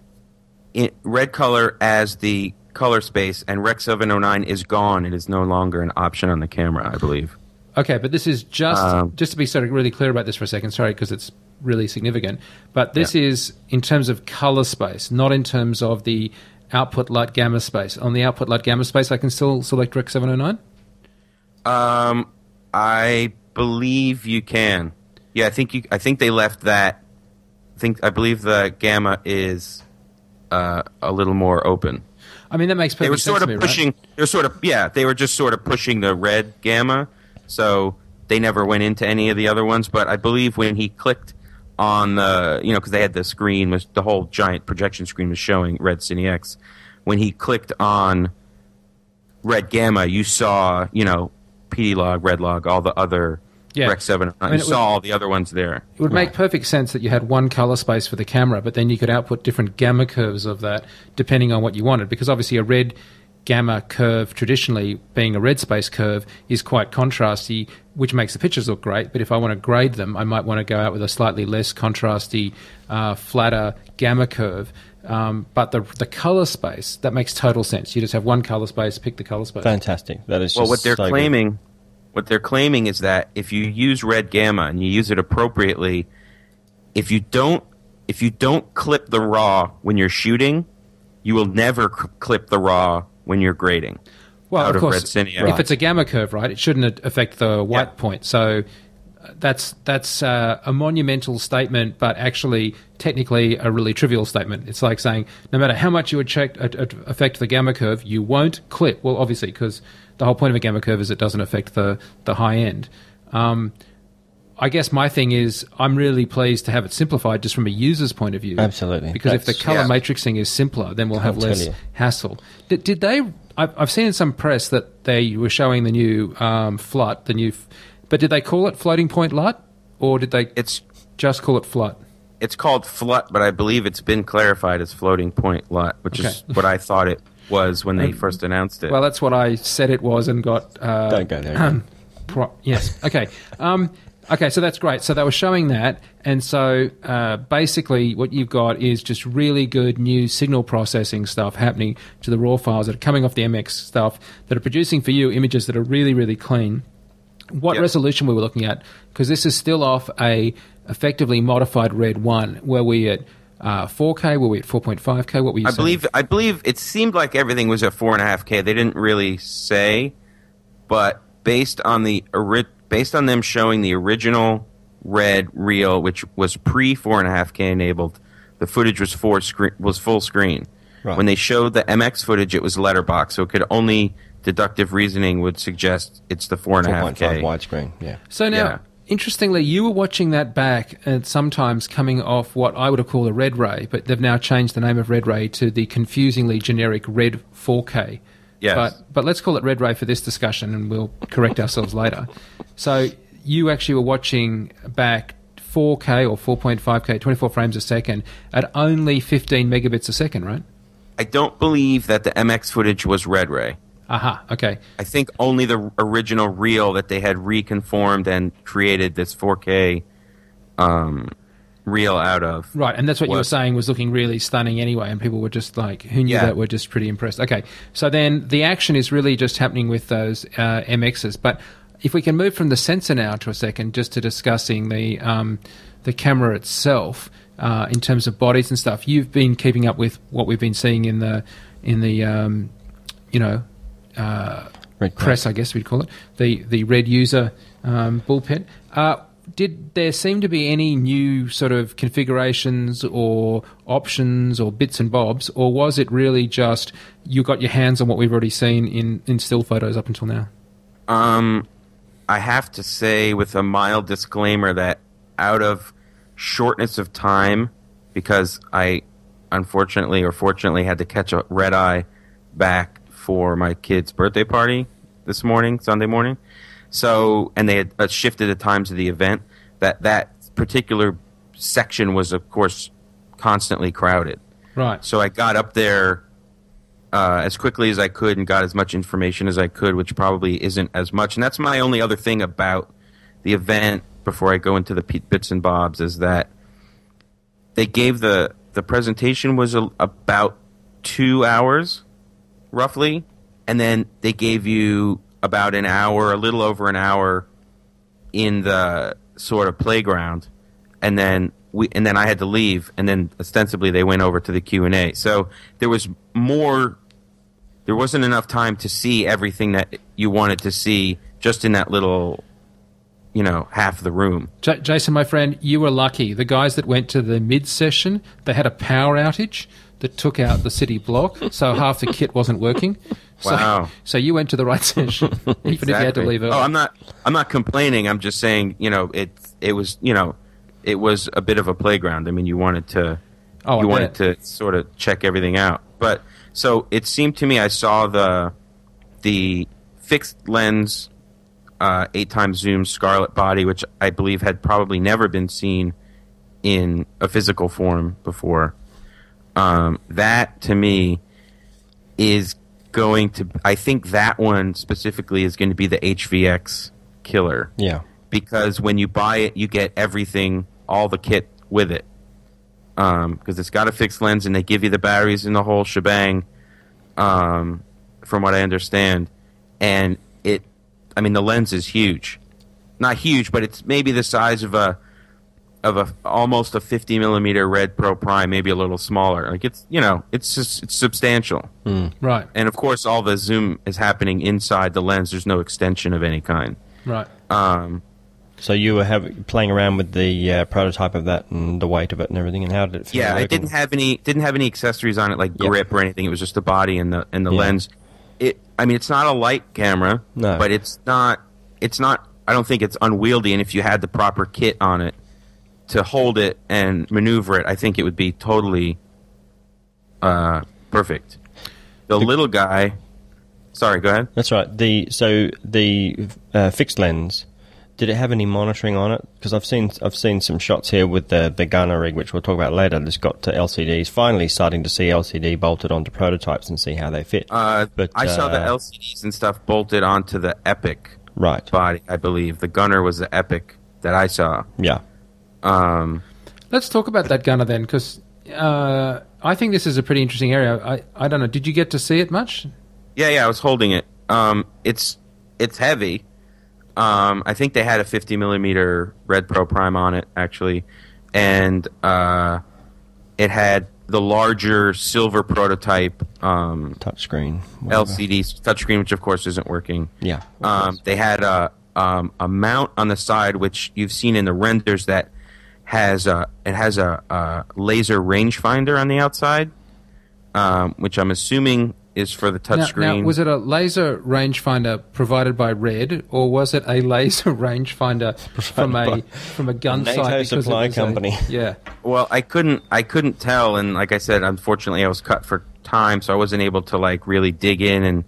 in, red color as the color space, and Rec 709 is gone. It is no longer an option on the camera, I believe. Okay, but this is just Um, just to be sort of really clear about this for a second. Sorry, because it's really significant. But this is in terms of color space, not in terms of the output light gamma space. On the output light gamma space, I can still select Rec 709. Um, I believe you can. Yeah, I think you. I think they left that. I think I believe the gamma is uh, a little more open. I mean, that makes perfect They were sense sort of me, right? pushing. They were sort of yeah. They were just sort of pushing the red gamma, so they never went into any of the other ones. But I believe when he clicked on the you know because they had the screen was the whole giant projection screen was showing Red Cine X. When he clicked on red gamma, you saw you know PD log, red log, all the other Yeah. Rec Seven. I mean, you saw would- all the other ones there. It would make perfect sense that you had one color space for the camera, but then you could output different gamma curves of that depending on what you wanted. Because obviously, a red gamma curve, traditionally being a red space curve, is quite contrasty, which makes the pictures look great. But if I want to grade them, I might want to go out with a slightly less contrasty, uh, flatter gamma curve. Um, but the the color space that makes total sense. You just have one color space, pick the color space. Fantastic. That is just Well, what they're so good. What they're claiming is that if you use red gamma and you use it appropriately, if you don't, if you don't clip the raw when you're shooting, you will never c- clip the raw when you're grading. Well, out of of course, if it's a gamma curve, right, it shouldn't affect the white Yeah. point. So uh, that's that's uh, a monumental statement, but actually, technically, a really trivial statement. It's like saying no matter how much you would check, affect the gamma curve, you won't clip. Well, obviously, because the whole point of a gamma curve is it doesn't affect the the high end. Um, I guess my thing is I'm really pleased to have it simplified just from a user's point of view. Absolutely. Because if the color Yeah. matrixing is simpler, then we'll have Can't tell less you. hassle. Did, did they? I've, I've seen in some press that they were showing the new um, FLUT, the new, f- but did they call it floating point LUT, or did they It's just call it FLUT? It's called flut, but I believe it's been clarified as floating point LUT, which is what I thought it was when they first announced it. Well, that's what I said it was, and got. Uh, Don't go there. again. Pro- yes. Okay. Um, okay. So that's great. So they were showing that, and so uh, basically, what you've got is just really good new signal processing stuff happening to the raw files that are coming off the MX stuff that are producing for you images that are really, really clean. What Yep. resolution we were looking at? Because this is still off a effectively modified red one, Were we at uh, 4K? Were we at 4.5K? What were you I saying? believe I believe it seemed like everything was at four and a half k. They didn't really say, but based on the based on them showing the original red reel, which was pre four and a half k enabled, the footage was four screen was full screen. Right. When they showed the MX footage, it was letterbox, so it could only deductive reasoning would suggest it's the four and a half 4.5 k. widescreen. Yeah. So now, Yeah. Interestingly, you were watching that back and sometimes coming off what I would have called a Red Ray, but they've now changed the name of Red Ray to the confusingly generic Red 4K. Yes. But but let's call it Red Ray for this discussion, and we'll correct ourselves later. So you actually were watching back 4K or 4.5K, 24 frames a second, at only 15 megabits a second, right? I don't believe that the MX footage was red ray. Aha. Okay. I think only the original reel that they had reconformed and created this 4K um, reel out of. Right, and that's what you were saying was looking really stunning anyway, and people were just like, who knew Yeah. that, were just pretty impressed. Okay, so then the action is really just happening with those uh, MXs. But if we can move from the sensor now to a second, just to discussing the um, the camera itself uh, in terms of bodies and stuff. You've been keeping up with what we've been seeing in the in the um, you know uh, Red press, I guess we'd call it the the red user um, bullpen. Uh, did there seem to be any new sort of configurations or options or bits and bobs, or was it really just you got your hands on what we've already seen in, in still photos up until now? Um, I have to say, with a mild disclaimer, that out of shortness of time, because I unfortunately or fortunately had to catch a red eye back for my kid's birthday party this morning, Sunday morning. So, and they had uh, shifted the times of the event. That that particular section was, of course, constantly crowded. Right. So I got up there uh, as quickly as I could and got as much information as I could, which probably isn't as much. And that's my only other thing about the event before I go into the bits and bobs is that they gave the the presentation was a, about two hours, roughly, and then they gave you about an hour, a little over an hour, in the sort of playground, and then we and then I had to leave, and then ostensibly they went over to the Q and A. So there was more. There wasn't enough time to see everything that you wanted to see just in that little, you know, half of the room. J- Jason, my friend, you were lucky. The guys that went to the mid session, they had a power outage that took out the city block, so half the kit wasn't working. So, Wow. So you went to the right session, even if you had to leave early. Oh, I'm not. I'm not complaining. I'm just saying. You know, it. It was. You know, it was a bit of a playground. I mean, you wanted to. Oh, you wanted to sort of check everything out. But so it seemed to me, I saw the the fixed lens, uh, eight times zoom Scarlet body, which I believe had probably never been seen in a physical form before. Um, that to me is going to. I think that one specifically is going to be the HVX killer Yeah. because when you buy it, you get everything, all the kit with it. Because it's got a fixed lens, and they give you the batteries and the whole shebang. Um, from what I understand, and it, I mean, the lens is huge, not huge, but it's maybe the size of a, of a almost a 50 millimeter Red Pro Prime, maybe a little smaller. Like it's, you know, it's just it's substantial. right, And of course, all the zoom is happening inside the lens. There's no extension of any kind. right. Um, So you were have, playing around with the uh, prototype of that and the weight of it and everything, and how did it feel? Yeah, I working? didn't have any didn't have any accessories on it like Yeah. grip or anything. It was just the body and the and the Yeah. lens. It I mean it's not a light camera, No. but it's not it's not I don't think it's unwieldy and if you had the proper kit on it to hold it and maneuver it, I think it would be totally uh, perfect. The, little guy Sorry, go ahead. That's right. The so the uh, fixed lens. Did it have any monitoring on it? Because I've seen I've seen some shots here with the the gunner rig, which we'll talk about later. That's got to LCDs. Finally, starting to see LCD bolted onto prototypes and see how they fit. Uh, But, I saw the uh, LCDs and stuff bolted onto the Epic right. body, I believe. The gunner was the Epic that I saw. Yeah. Um, Let's talk about that gunner then, because uh, I think this is a pretty interesting area. I, I don't know. Did you get to see it much? Yeah, yeah, I was holding it. Um, it's it's heavy. Um, I think they had a 50 millimeter Red Pro Prime on it actually, and uh, it had the larger silver prototype um, Touchscreen. LCD touchscreen, which of course isn't working. Yeah. Um, they had a um, a mount on the side, which you've seen in the renders that has a it has a, a laser rangefinder on the outside, um, which I'm assuming is for the Now, touchscreen. now, was it a laser rangefinder provided by Red, or was it a laser rangefinder from a from a gun NATO site? supply was a- company. yeah, Well, I couldn't I couldn't tell, and like I said, unfortunately, I was cut for time, so I wasn't able to like really dig in and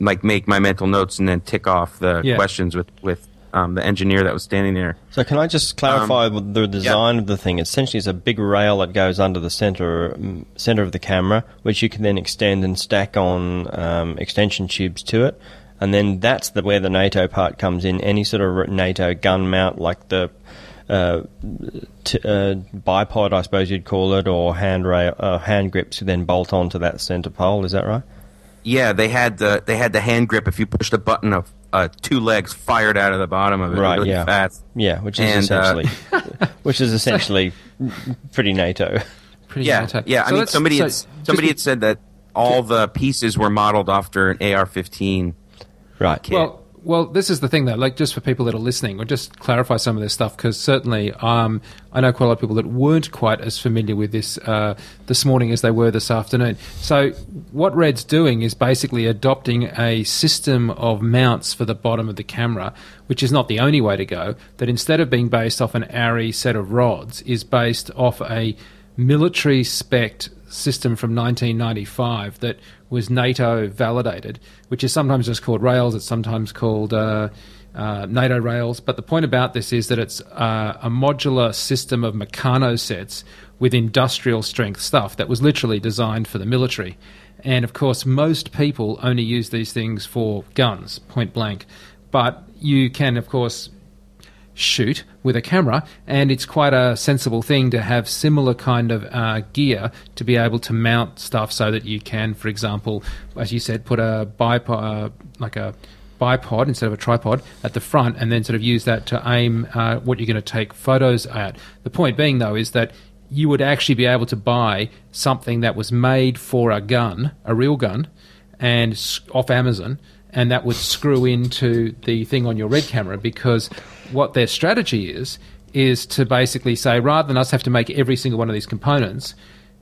like make my mental notes and then tick off the Yeah. questions with with um, the engineer that was standing there. So can I just clarify Um, the design of the thing? Essentially, it's a big rail that goes under the center mm, center of the camera, which you can then extend and stack on um, extension tubes to it, and then that's the where the NATO part comes in. Any sort of NATO gun mount, like the uh, t- uh, bipod, I suppose you'd call it, or hand rail, uh, hand grips, then bolt onto that center pole. Is that right? Yeah, they had the they had the hand grip. If you pushed a button, of uh, two legs fired out of the bottom of it Right, really yeah. fast. Yeah, which is And, uh, essentially, which is essentially pretty NATO. pretty Yeah, NATO. yeah. I mean, somebody so had, just- somebody had said that all the pieces were modeled after an AR-15. Right. kit. Well, well, this is the thing though. Like, just for people that are listening, or just clarify some of this stuff because certainly, um, I know quite a lot of people that weren't quite as familiar with this uh, this morning as they were this afternoon. So, what Red's doing is basically adopting a system of mounts for the bottom of the camera, which is not the only way to go. That instead of being based off an ARRI set of rods, is based off a military spec system from 1995 that was NATO validated, which is sometimes just called Rails, it's sometimes called uh, uh, NATO Rails. But the point about this is that it's uh, a modular system of Meccano sets with industrial strength stuff that was literally designed for the military. And of course, most people only use these things for guns, point blank. But you can, of course, shoot with a camera, and it's quite a sensible thing to have similar kind of uh, gear to be able to mount stuff so that you can, for example, as you said, put a bipod, uh, like a bipod instead of a tripod at the front, and then sort of use that to aim uh, what you're going to take photos at. The point being, though, is that you would actually be able to buy something that was made for a gun, a real gun, and off Amazon, and that would screw into the thing on your red camera because what their strategy is is to basically say rather than us have to make every single one of these components,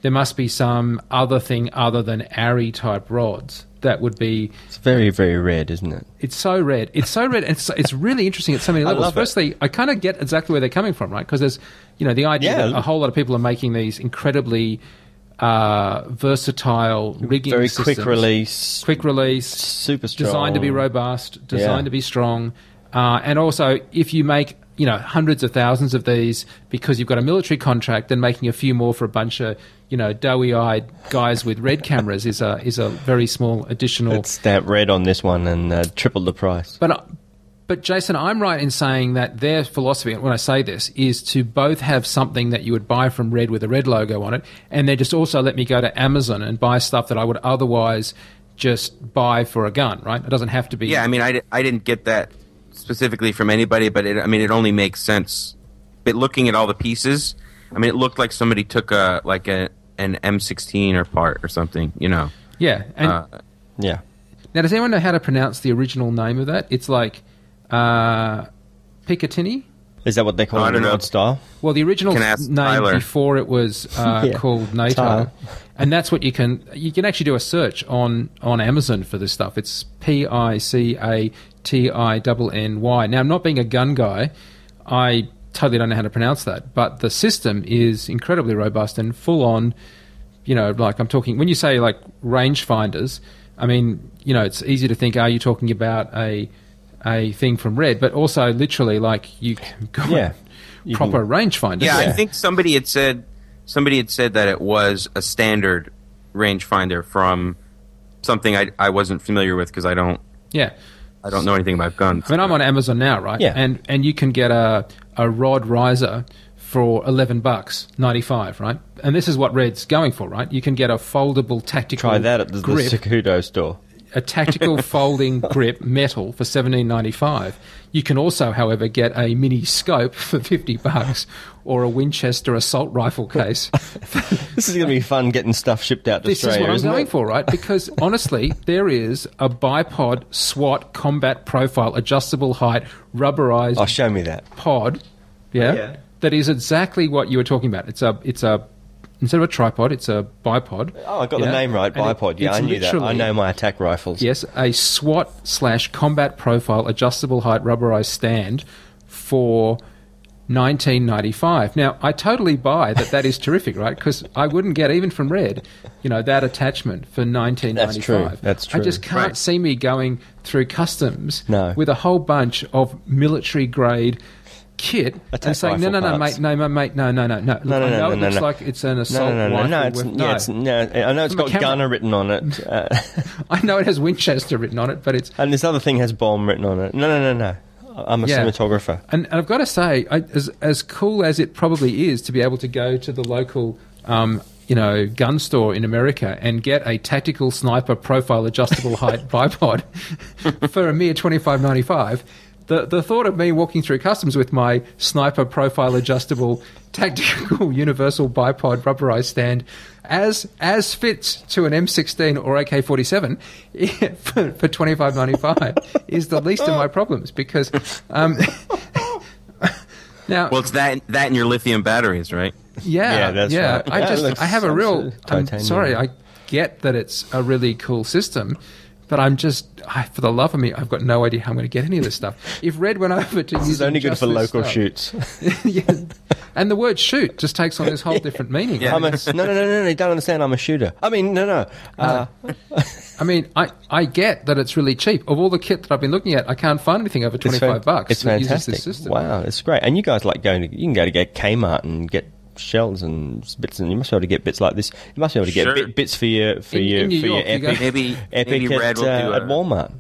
there must be some other thing other than ARRI type rods that would be It's very, very red, isn't it? it's so red. It's so red. And it's, it's really interesting at so many I levels. it. Firstly, I kind of get exactly where they're coming from, right? Because there's, you know, the idea Yeah. that a whole lot of people are making these incredibly uh, versatile rigging Very systems. quick release, quick release, super strong. designed to be robust, designed Yeah. to be strong, uh, and also if you make you know hundreds of thousands of these because you've got a military contract, then making a few more for a bunch of you know doughy-eyed guys with red cameras is a is a very small additional. It's stamped red on this one and uh, tripled the price. But but Jason, I'm right in saying that their philosophy, when I say this, is to both have something that you would buy from Red with a Red logo on it, and they just also let me go to Amazon and buy stuff that I would otherwise just buy for a gun. Right? It doesn't have to be. Yeah, I mean, I, I didn't get that specifically from anybody, but it, I mean, it only makes sense. But looking at all the pieces, I mean, it looked like somebody took a like a an M16 or part or something, you know. yeah. And Uh, Yeah. now, does anyone know how to pronounce the original name of that? It's like uh, Picatinny. Is that what they call I it in don't know. rod style? Well, the original name Tyler. before it was uh, Yeah. called NATO, Tyler. and that's what you can you can actually do a search on on Amazon for this stuff. It's P I C A T I N N Y. Now, I'm not being a gun guy, I totally don't know how to pronounce that, but the system is incredibly robust and full on. You know, like I'm talking when you say like rangefinders. I mean, you know, it's easy to think, are you talking about a a thing from Red? But also, literally, like you can go Yeah. You proper can- rangefinder. yeah, I think somebody had said somebody had said that it was a standard rangefinder from something I, I wasn't familiar with because I don't yeah. I don't know anything about guns. I mean, I'm on Amazon now, right? Yeah. And and you can get a a rod riser for eleven bucks ninety five, right? And this is what Red's going for, right? You can get a foldable tactical Try that at the, the Secudo store. A tactical folding grip metal for seventeen ninety five. You can also, however, get a mini scope for fifty bucks or a Winchester assault rifle case. This is going to be fun getting stuff shipped out to this is what I'm going it? for, right? Because honestly, there is a bipod SWAT combat profile adjustable height rubberized Oh, show me that. pod, yeah, oh, Yeah. that is exactly what you were talking about. It's a it's a instead of a tripod, it's a bipod. Oh, I got the name right. And it- Bipod. yeah, I knew that. I know my attack rifles. Yes, a SWAT slash combat profile adjustable height rubberized stand for. 1995. Now, I totally buy that that is terrific, right? Because I wouldn't get even from Red, you know, that attachment for 1995. That's true. That's true. I just can't Right. see me going through customs No. with a whole bunch of military grade kit Attack and saying, no, no, no, parts. mate, no, no, mate, no, no, no, no. Look, No, no, I know no, it no, looks no. like it's an assault No, no, no, rifle. no, it's, with, yeah, it's, no. I know it's From got camera. Gunner written on it, uh, I know it has Winchester written on it, but it's and this other thing has bomb written on it. No, no, no, no. I'm a Yeah. cinematographer. And, and I've got to say, I, as as cool as it probably is to be able to go to the local, um, you know, gun store in America and get a tactical sniper profile adjustable height bipod for a mere twenty five ninety five. The, the thought of me walking through customs with my sniper profile adjustable tactical universal bipod rubberized stand as as fits to an M16 or AK47 for, for 25.95 is the least of my problems because um, now Well, it's that that and your lithium batteries, right? yeah, Yeah, that's yeah. right. I just I have a real. I'm sorry, I get that it's a really cool system, but I'm just I, for the love of me, I've got no idea how I'm going to get any of this stuff. If Red went over to use This is only good for local shoots. yeah. and the word "shoot" just takes on this whole different meaning. Yeah. I'm a, no, no, no, no, no. You don't understand. I'm a shooter. I mean, no, no. Uh, I mean, I, I get that it's really cheap. Of all the kit that I've been looking at, I can't find anything over twenty it's fan- five bucks. It's that uses fantastic. this system. Wow, it's great. And you guys like going to, you can go to get Kmart and get shells and bits, and you must be able to get bits like this. You must be able to get Sure. bit, bits for your for In- your in New for your York, you epic, Maybe epic maybe at, Red will uh, do at a, Walmart.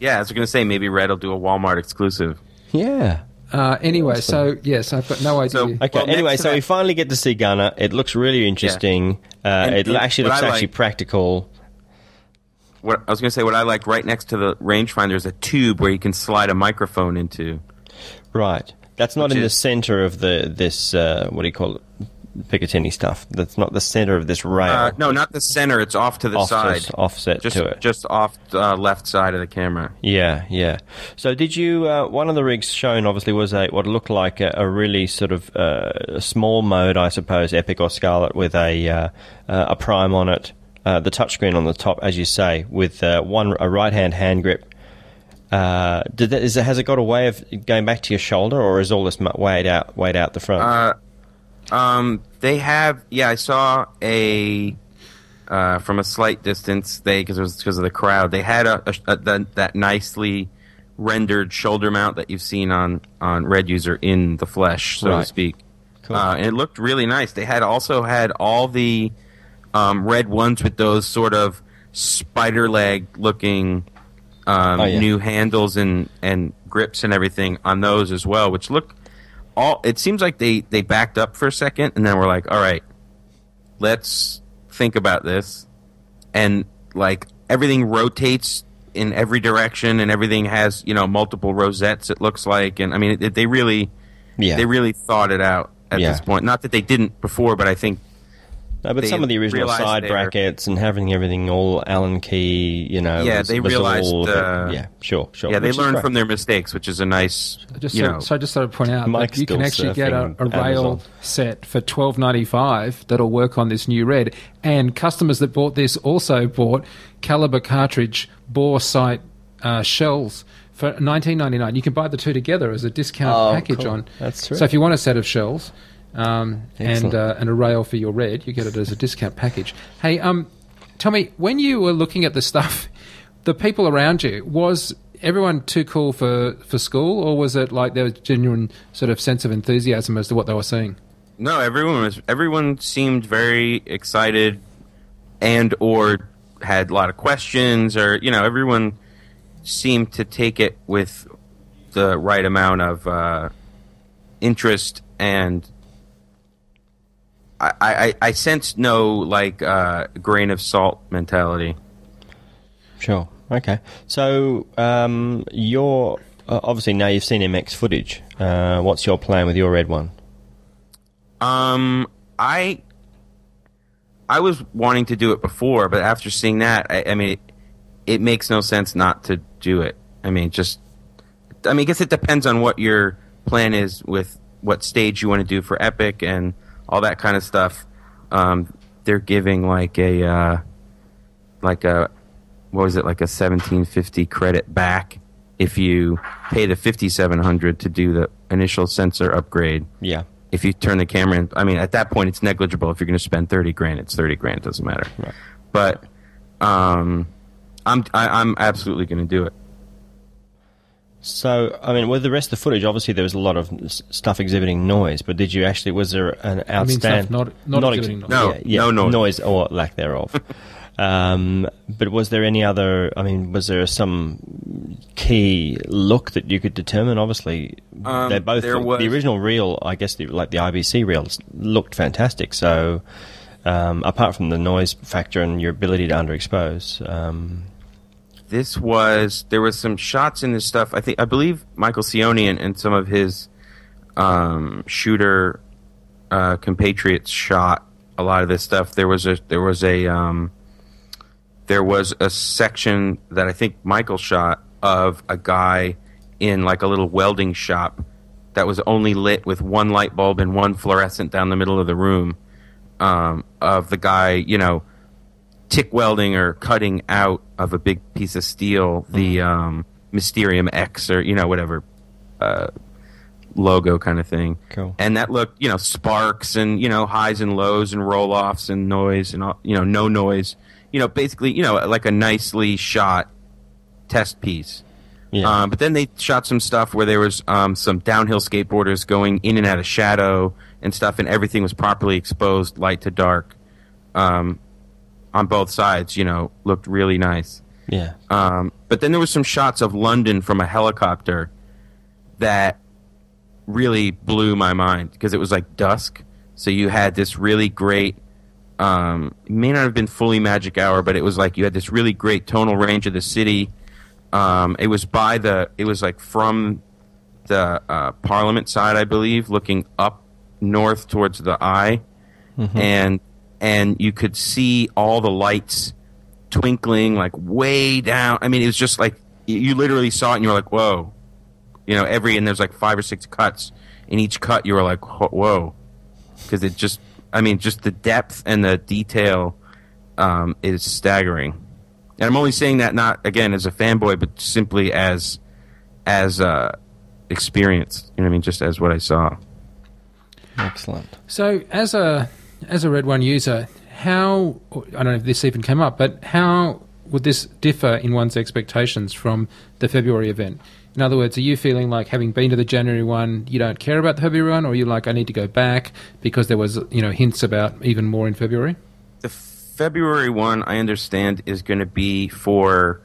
Yeah, I was going to say maybe Red will do a Walmart exclusive. Yeah. Uh, anyway, so yes, I've got no idea. So- Okay. Well, anyway, so that- we finally get to see Gunner. It looks really interesting. Uh, And- it and actually looks I actually like- practical. What I was going to say, what I like right next to the rangefinder is a tube where you can slide a microphone into. Right. That's not in the center of the this uh, what do you call it? Picatinny stuff. That's not the center of this rail. Uh, no, not the center. It's off to the Off- side, just offset just to it. just off the uh, left side of the camera. Yeah, yeah. So, did you? Uh, one of the rigs shown obviously was a what looked like a, a really sort of uh, a small mode, I suppose, Epic or Scarlet, with a uh, uh, a prime on it, uh, the touchscreen on the top, as you say, with uh, one a right hand hand grip. Uh, did that, is it, has it got a way of going back to your shoulder, or is all this weighed out weighed out the front? Uh, um, they have. Yeah, I saw a uh, from a slight distance. They because it was because of the crowd. They had a, a, a that, that nicely rendered shoulder mount that you've seen on on Red User in the flesh, so Right. to speak. Cool. Uh, and it looked really nice. They had also had all the um, red ones with those sort of spider leg looking um, Oh, yeah. new handles and, and grips and everything on those as well, which look all. It seems like they they backed up for a second and then we're like, all right, let's think about this, and like everything rotates in every direction and everything has you know multiple rosettes. It looks like, and I mean, it, they really yeah, they really thought it out at Yeah. this point. Not that they didn't before, but I think No, but some of the original side brackets and having everything all Allen key, you know. Yeah, was- they was realized, all- uh, yeah, sure, sure. yeah, they which is learned from their mistakes, which is a nice, Just you so, know. so I just sort of point out Mike's that you can actually get a, a rail Amazon. set for twelve ninety five that'll work on this new red. And customers that bought this also bought caliber cartridge bore sight uh, shells for nineteen ninety nine. You can buy the two together as a discount Oh, package cool. on. That's true. So if you want a set of shells. Um, and Excellent. uh, and a rail for your red, you get it as a discount package. Hey, um, tell me when you were looking at the stuff, the people around you was everyone too cool for, for school, or was it like there was a genuine sort of sense of enthusiasm as to what they were seeing? No, everyone was. Everyone seemed very excited, and or had a lot of questions, or you know, everyone seemed to take it with the right amount of uh, interest and. I, I, I sensed no like uh, grain of salt mentality. Sure. Okay. So um, you're uh, obviously now you've seen MX footage. Uh, what's your plan with your red one? Um, I I was wanting to do it before, but after seeing that, I, I mean, it, it makes no sense not to do it. I mean, just I mean, I guess it depends on what your plan is with what stage you want to do for Epic and all that kind of stuff. Um, they're giving like a uh, like a what was it like a seventeen fifty credit back if you pay the fifty seven hundred to do the initial sensor upgrade. Yeah. If you turn the camera in, I mean, at that point it's negligible. If you're going to spend thirty grand, it's thirty grand. It doesn't matter. Right. But um, I'm I, I'm absolutely going to do it. So, I mean, with the rest of the footage, obviously there was a lot of stuff exhibiting noise, but did you actually, was there an I mean, stuff outstanding. not not, exhibiting noise. No. yeah, yeah, no noise. or lack thereof. um, but was there any other, I mean, was there some key look that you could determine? Obviously, Um, they both, there was- the original reel, I guess, the, like the IBC reels, looked fantastic. So, um, apart from the noise factor and your ability to underexpose, um, this was there was some shots in this stuff. I think I believe Michael Cioni and, and some of his um, shooter uh, compatriots shot a lot of this stuff. There was a there was a um, there was a section that I think Michael shot of a guy in like a little welding shop that was only lit with one light bulb and one fluorescent down the middle of the room um, of the guy, you know, TIG welding or cutting out of a big piece of steel the um, Mysterium X or you know whatever uh, logo kind of thing. Cool. And that looked, you know, sparks and you know highs and lows and roll offs and noise and all, you know no noise. You know, basically, you know, like a nicely shot test piece. yeah. Um, but then they shot some stuff where there was um, some downhill skateboarders going in and out of shadow and stuff, and everything was properly exposed, light to dark, um, on both sides. You know, looked really nice. yeah. Um, but then there was some shots of London from a helicopter that really blew my mind because it was like dusk. So you had this really great. Um, it may not have been fully magic hour, but it was like you had this really great tonal range of the city. Um, it was by the. It was like from the uh, Parliament side, I believe, looking up north towards the eye, and and you could see all the lights twinkling like way down. I mean, it was just like you- you literally saw it and you were like, "Whoa!" You know, every and there's like five or six cuts. In each cut, you were like, "Whoa!" Because it just, I mean, just the depth and the detail um, is staggering. And I'm only saying that not again as a fanboy, but simply as as uh, experience. You know what I mean? Just as what I saw. Excellent. So, as a as a Red One user, how I don't know if this even came up, but how would this differ in one's expectations from the February event? In other words, are you feeling like having been to the January one, you don't care about the February one, or are you like I need to go back because there was you know hints about even more in February? the February one, I understand, is going to be for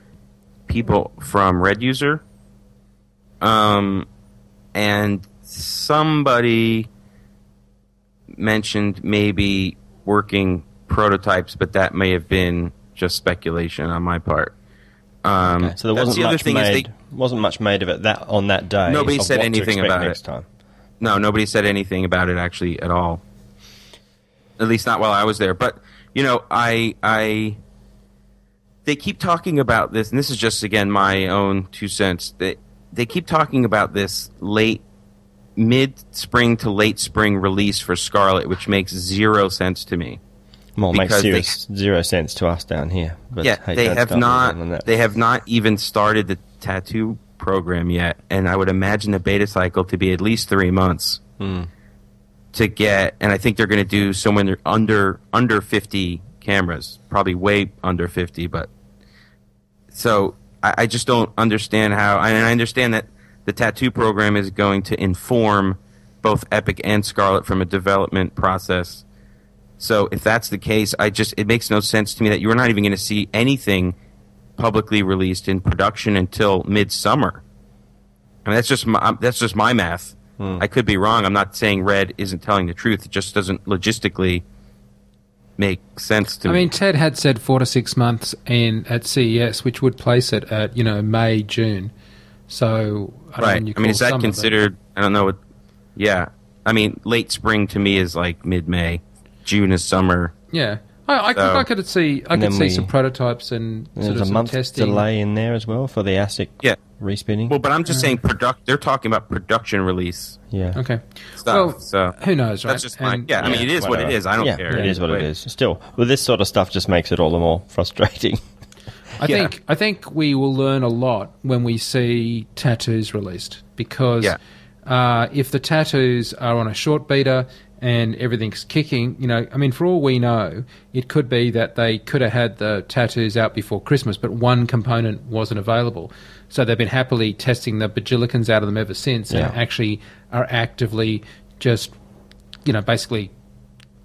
people from Red User. Um, and somebody mentioned maybe working prototypes, but that may have been just speculation on my part. Um, Okay, So there wasn't the other much made. they, wasn't much made of it that on that day. Nobody said anything about it. time. No, nobody said anything about it actually at all. At least not while I was there. But you know, I I they keep talking about this, and this is just again my own two cents. They they keep talking about this late mid spring to late spring release for Scarlet, which makes zero sense to me. Well, it makes zero, they- zero sense to us down here. But yeah, hey, they have not. They have not even started the tattoo program yet, and I would imagine the beta cycle to be at least three months Hmm. to get. And I think they're going to do somewhere under under fifty cameras, probably way under fifty. But so I, I just don't understand how. And I understand that the tattoo program is going to inform both Epic and Scarlet from a development process. So if that's the case, I just it makes no sense to me that you're not even going to see anything publicly released in production until midsummer. I mean that's just my, that's just my math. Hmm. I could be wrong. I'm not saying Red isn't telling the truth. It just doesn't logistically make sense to I me. I mean, Ted had said four to six months in at CES, which would place it at you know May June. So I don't right. know when you I mean, is that considered? I don't know what. Yeah, I mean, late spring to me is like mid May. June is summer. Yeah, I, I, could, So- I could see I And could see we- some prototypes and sort There's of a some month testing. delay in there as well for the ASIC Yeah. respinning. Well, but I'm just saying product. They're talking about production release yeah. Okay, stuff. well, so who knows, right? that's just fine. And- Yeah, I mean, it is what it is. I don't yeah, care. It is what Wait. it is. Still, well, this sort of stuff just makes it all the more frustrating. I think I think we will learn a lot when we see tattoos released because Yeah. uh, if the tattoos are on a short beta and everything's kicking, you know, I mean, for all we know, it could be that they could have had the tattoos out before Christmas, but one component wasn't available. So they've been happily testing the bajilicans out of them ever since, Yeah. and actually are actively just, you know, basically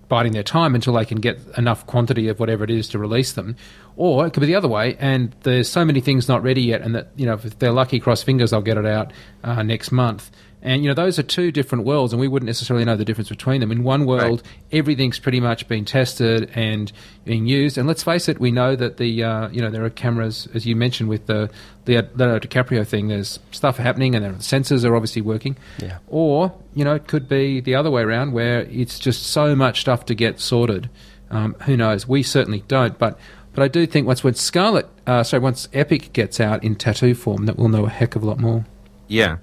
biding their time until they can get enough quantity of whatever it is to release them. Or it could be the other way, and there's so many things not ready yet, and that you know if they're lucky, cross fingers, they'll get it out uh, next month. And you know those are two different worlds, and we wouldn't necessarily know the difference between them. In one world, everything's pretty much been tested and being used, and let's face it, we know that the uh, you know there are cameras, as you mentioned with the Leonardo DiCaprio thing. There's stuff happening, and the sensors are obviously working. Yeah. Or, you know, it could be the other way around where it's just so much stuff to get sorted. Um, who knows? We certainly don't. But but I do think once when Scarlet, uh, sorry, once Epic gets out in tattoo form, that we'll know a heck of a lot more. Yeah.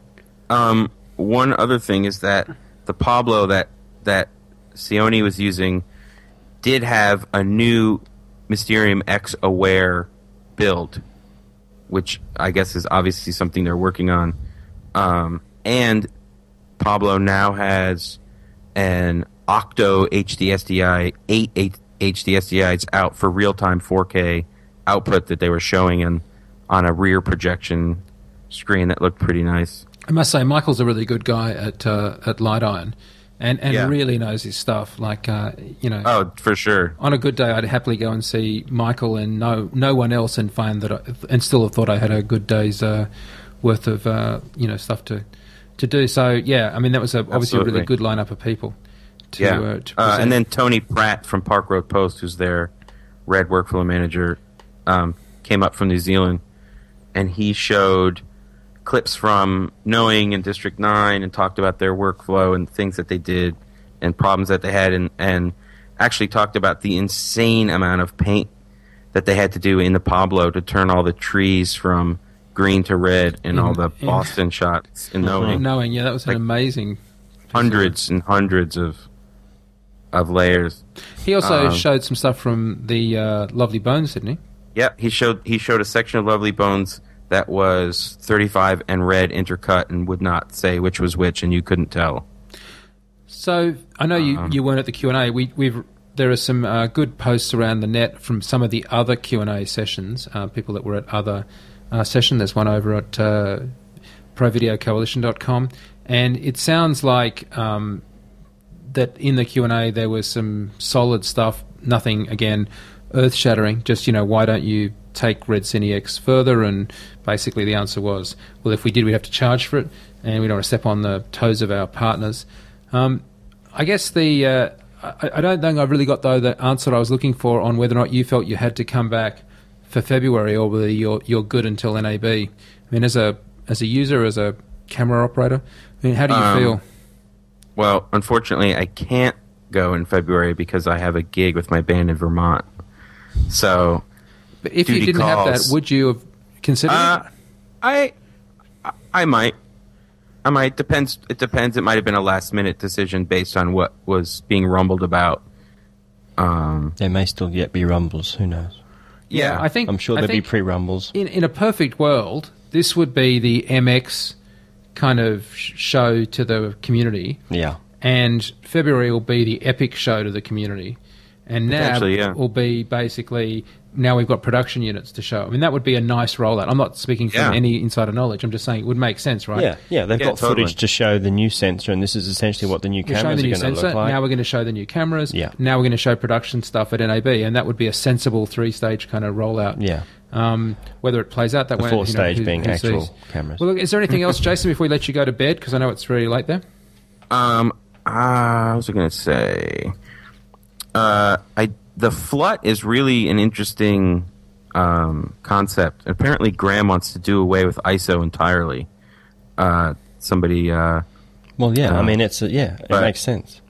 Um, one other thing is that the Pablo that that Cioni was using did have a new Mysterium X Aware build, which I guess is obviously something they're working on. Um, and Pablo now has an Octo HDSDI, eight H- HDSDIs out for real time 4K output that they were showing in, on a rear projection screen that looked pretty nice. I must say, Michael's a really good guy at uh, at Light Iron, and and Yeah. really knows his stuff. Like uh, you know, Oh, for sure. on a good day, I'd happily go and see Michael and no no one else, and find that I, and still have thought I had a good day's uh, worth of uh, you know stuff to to do. So yeah, I mean that was a, obviously a really good lineup of people. To, yeah. uh, to Uh, and then Tony Pratt from Park Road Post, who's their Red Workflow manager, um, came up from New Zealand, and he showed clips from Knowing and District Nine, and talked about their workflow and things that they did, and problems that they had, and and actually talked about the insane amount of paint that they had to do in the Pablo to turn all the trees from green to red in all the in- Boston shots in Knowing knowing, yeah, that was an amazing. hundreds and hundreds of of layers. He also um, showed some stuff from the uh, Lovely Bones, didn't he? Yeah, he showed he showed a section of Lovely Bones that was 35 and red intercut and would not say which was which, and you couldn't tell. So I know you, Um, you weren't at the Q and A. We we've there are some uh, good posts around the net from some of the other Q and A sessions. Uh, people that were at other uh, session. There's one over at uh, ProVideoCoalition.com, and it sounds like um, that in the Q and A there was some solid stuff. Nothing again earth shattering. Just you know why don't you take Red Cine X further? And basically the answer was well if we did we'd have to charge for it, and we don't want to step on the toes of our partners. Um, I guess the uh, I, I don't think I've really got though the answer I was looking for on whether or not you felt you had to come back for February or whether you're you're good until NAB. I mean, as a as a user, as a camera operator, I mean, how do you Um, feel? Well, unfortunately, I can't go in February because I have a gig with my band in Vermont. So, But if you didn't have that, would you have considered uh, it? I, I- I might, I might depends. It depends. It might have been a last minute decision based on what was being rumbled about. Um, There may still yet be rumbles. Who knows? yeah, I think I'm sure there'd be pre-rumbles. in in a perfect world, this would be the MX kind of show to the community. Yeah. and February will be the epic show to the community, and NAB Potentially, yeah. will be basically now we've got production units to show. I mean, that would be a nice rollout. I'm not speaking from Yeah. any insider knowledge. I'm just saying it would make sense, right? Yeah, yeah, they've Yeah, got totally. footage to show the new sensor, and this is essentially what the new We're cameras the are new going to look like. Now we're going to show the new cameras. Yeah. Now we're going to show production stuff at NAB, and that would be a sensible three-stage kind of rollout. yeah, Um, whether it plays out that the way, fourth you know, stage who- being who actual sees. cameras. Well, look, is there anything else, Jason, before we let you go to bed? Because I know it's really late there. Um, uh, what was I going to say? Uh, I the flut is really an interesting um, concept. Apparently, Graeme wants to do away with ISO entirely. Uh, somebody, uh, Well, yeah, I Uh, mean, it's a, yeah, it but- makes sense.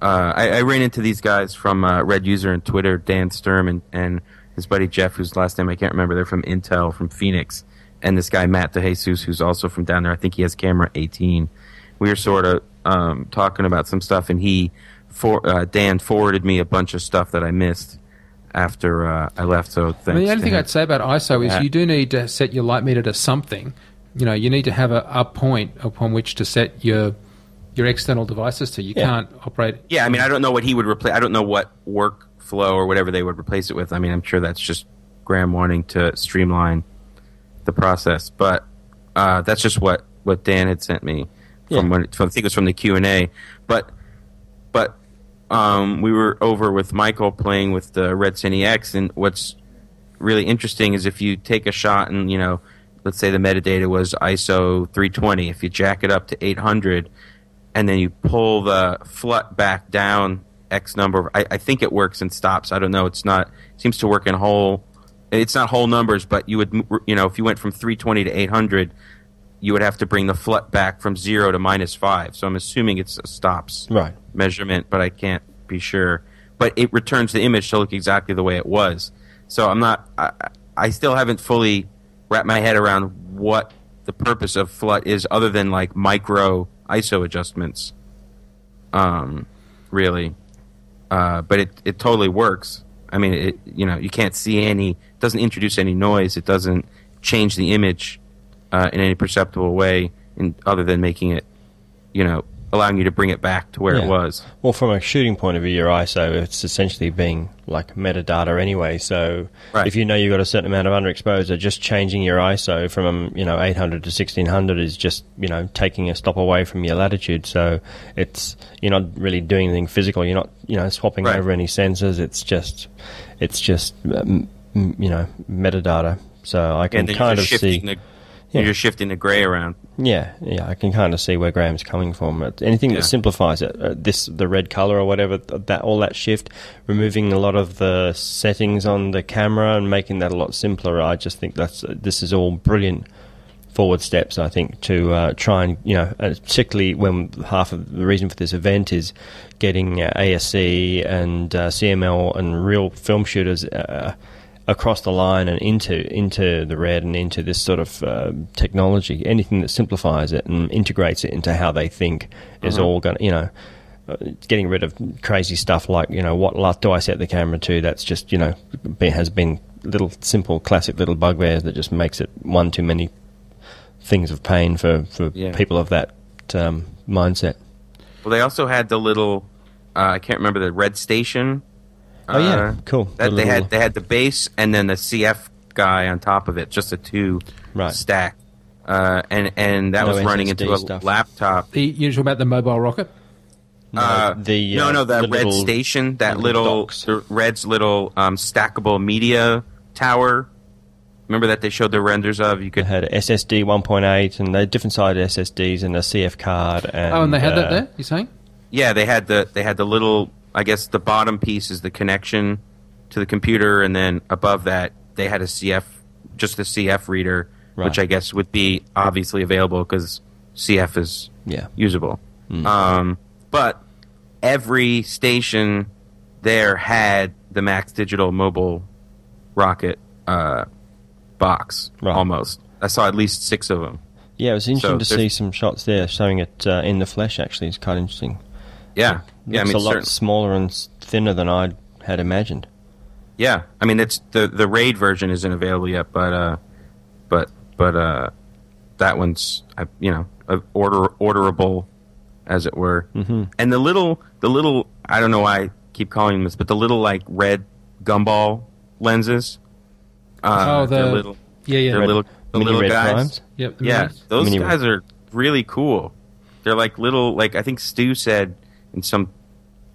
uh, I, I ran into these guys from uh, Red User and Twitter, Dan Sturm and, and his buddy Jeff, whose last name I can't remember. They're from Intel, from Phoenix, and this guy Matt DeJesus, who's also from down there. I think he has camera 18. We were sort of um, talking about some stuff, and he, for uh, Dan, forwarded me a bunch of stuff that I missed after uh, I left. So thanks. I mean, the only thing him. I'd say about ISO is Yeah. you do need to set your light meter to something. You know, you need to have a, a point upon which to set your your external devices to. You Yeah. can't operate. Yeah, I mean, I don't know what he would replace. I don't know what workflow or whatever they would replace it with. I mean, I'm sure that's just Graeme wanting to streamline the process, but uh, that's just what, what Dan had sent me from Yeah. when from, I think it was from the Q and A. But but um, we were over with Michael playing with the Red Cine X, and what's really interesting is if you take a shot and you know, let's say the metadata was ISO 320, if you jack it up to 800 and then you pull the FLUT back down X number. I, I think it works and stops. I don't know. It's not. It seems to work in whole. It's not whole numbers, but you would, you know, if you went from 320 to 800, you would have to bring the FLUT back from zero to minus five. So I'm assuming it's a stops Right. measurement, but I can't be sure. But it returns the image to look exactly the way it was. So I'm not. I, I still haven't fully wrapped my head around what the purpose of FLUT is, other than like micro ISO adjustments. Um, really, uh, but it it totally works. I mean, it you know you can't see any. It doesn't introduce any noise. It doesn't change the image uh, in any perceptible way, in, other than making it, you know, allowing you to bring it back to where Yeah. it was. Well, from a shooting point of view, your ISO, it's essentially being like metadata anyway. So Right. if you know you've got a certain amount of underexposure, just changing your ISO from, you know, 800 to 1600 is just, you know, taking a stop away from your latitude. So it's, you're not really doing anything physical. You're not, you know, swapping Right. over any sensors. It's just, it's just, um, you know, metadata. So I can kind of see. shifting the you're just shifting the gray around. Yeah, yeah, I can kind of see where Graeme's coming from. Anything Yeah. that simplifies it, uh, this the red color or whatever, that all that shift, removing a lot of the settings on the camera and making that a lot simpler. I just think that's uh, this is all brilliant forward steps. I think to uh, try and you know, uh, particularly when half of the reason for this event is getting uh, ASC and uh, CML and real film shooters. Across the line and into into the red and into this sort of uh, technology. Anything that simplifies it and integrates it into how they think is all going. to You know, uh, getting rid of crazy stuff like you know what LUT do I set the camera to? That's just you know be, has been little simple classic little bugbears that just makes it one too many things of pain for for Yeah. people of that um, mindset. Well, they also had the little. Uh, I can't remember the red station. Oh, yeah. Uh, Cool. That The they little- had they had the base and then the CF guy on top of it, just a two Right. stack. Uh, and and that No was running into a stuff. laptop. The, you're talking about the mobile rocket? Uh, the, no, uh, no, that the red little- station, that little little, the Red's little um, stackable media tower. Remember that they showed the renders of? You They could had SSD 1.8 and they had different sided SSDs and a CF card. And, oh, and they had uh, that there. You're saying? Yeah, they had the they had the little. I guess the bottom piece is the connection to the computer, and then above that they had a CF, just a CF reader, Right. which I guess would be obviously available because CF is Yeah. usable. Um, but every station there had the Maxx Digital mobile rocket uh, box Right. almost. I saw at least six of them. Yeah, it was interesting So to see some shots there showing it uh, in the flesh. Actually, it's quite interesting. Yeah, yeah. I mean, a lot certain- smaller and thinner than I had imagined. Yeah, I mean it's the the raid version isn't available yet, but uh, but but uh, that one's uh, you know uh, order orderable, as it were. Mm-hmm. And the little the little I don't know why I keep calling them this, but the little like red gumball lenses. Uh, Oh, the- little, Yeah, yeah. they're Red- little the Mini little red guys. primes. Yep. the Yeah, minis. those Mini- guys are really cool. They're like little, like I think Stu said in some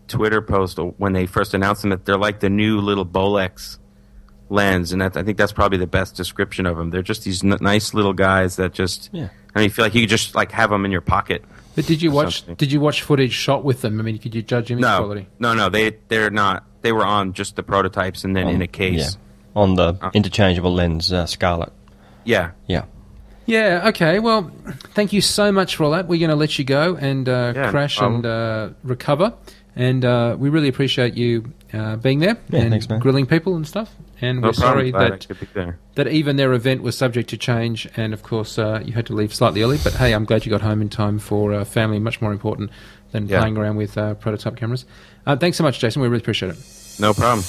Twitter post when they first announced them that they're like the new little Bolex lens, and that, I think that's probably the best description of them. They're just these n- nice little guys that just, Yeah. I mean, you feel like you could just like have them in your pocket. But did you watch? something. Did you watch footage shot with them? I mean, could you judge image No, quality? no, no, they they're not they were on just the prototypes and then in a case. Yeah. On the interchangeable lens uh, Scarlet. Yeah. Yeah. Yeah, okay. Well, thank you so much for all that. We're going to let you go and uh, Yeah, crash problem. and uh, recover. And uh, we really appreciate you uh, being there Yeah, and thanks, man. grilling people and stuff. And No we're problem. sorry that, could be there. that even their event was subject to change. And of course, uh, you had to leave slightly early. But hey, I'm glad you got home in time for uh, family, much more important than Yeah. playing around with uh, prototype cameras. Uh, thanks so much, Jason. We really appreciate it. No problem.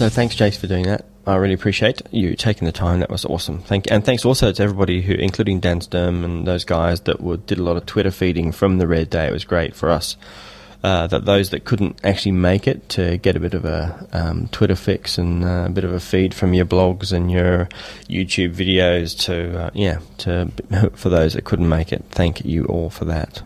No, thanks, Jace, for doing that. I really appreciate you taking the time. That was awesome. Thank and thanks also to everybody who, including Dan Sturm and those guys that were, did a lot of Twitter feeding from the Red Day. It was great for us. Uh, that those that couldn't actually make it to get a bit of a um, Twitter fix and uh, a bit of a feed from your blogs and your YouTube videos to uh, yeah to for those that couldn't make it. Thank you all for that.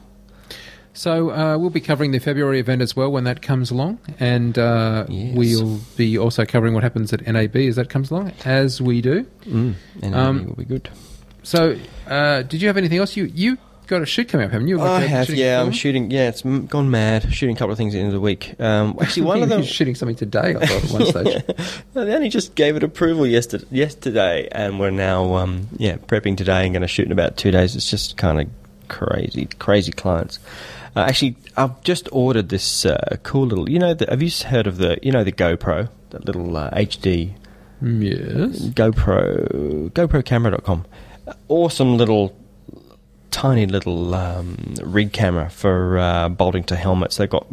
So uh, we'll be covering the February event as well when that comes along, and uh, Yes. we'll be also covering what happens at NAB as that comes along, as we do. Mm, and Um, will be good. So, uh, did you have anything else? You you got a shoot coming up, haven't you? I Like, uh, have, yeah. I'm shooting. Yeah, it's gone mad. Shooting a couple of things at the end of the week. Um, actually, one of them. You're shooting something today. I thought at one stage. Well, they only just gave it approval yesterday, yesterday and we're now, um, yeah, prepping today and going to shoot in about two days. It's just kind of crazy, crazy clients. Uh, actually, I've just ordered this uh, cool little. You know, the, have you heard of the? You know, the GoPro, that little uh, HD yes. GoPro, GoProCamera.com. Awesome little, tiny little um, rig camera for uh, bolting to helmets. They've got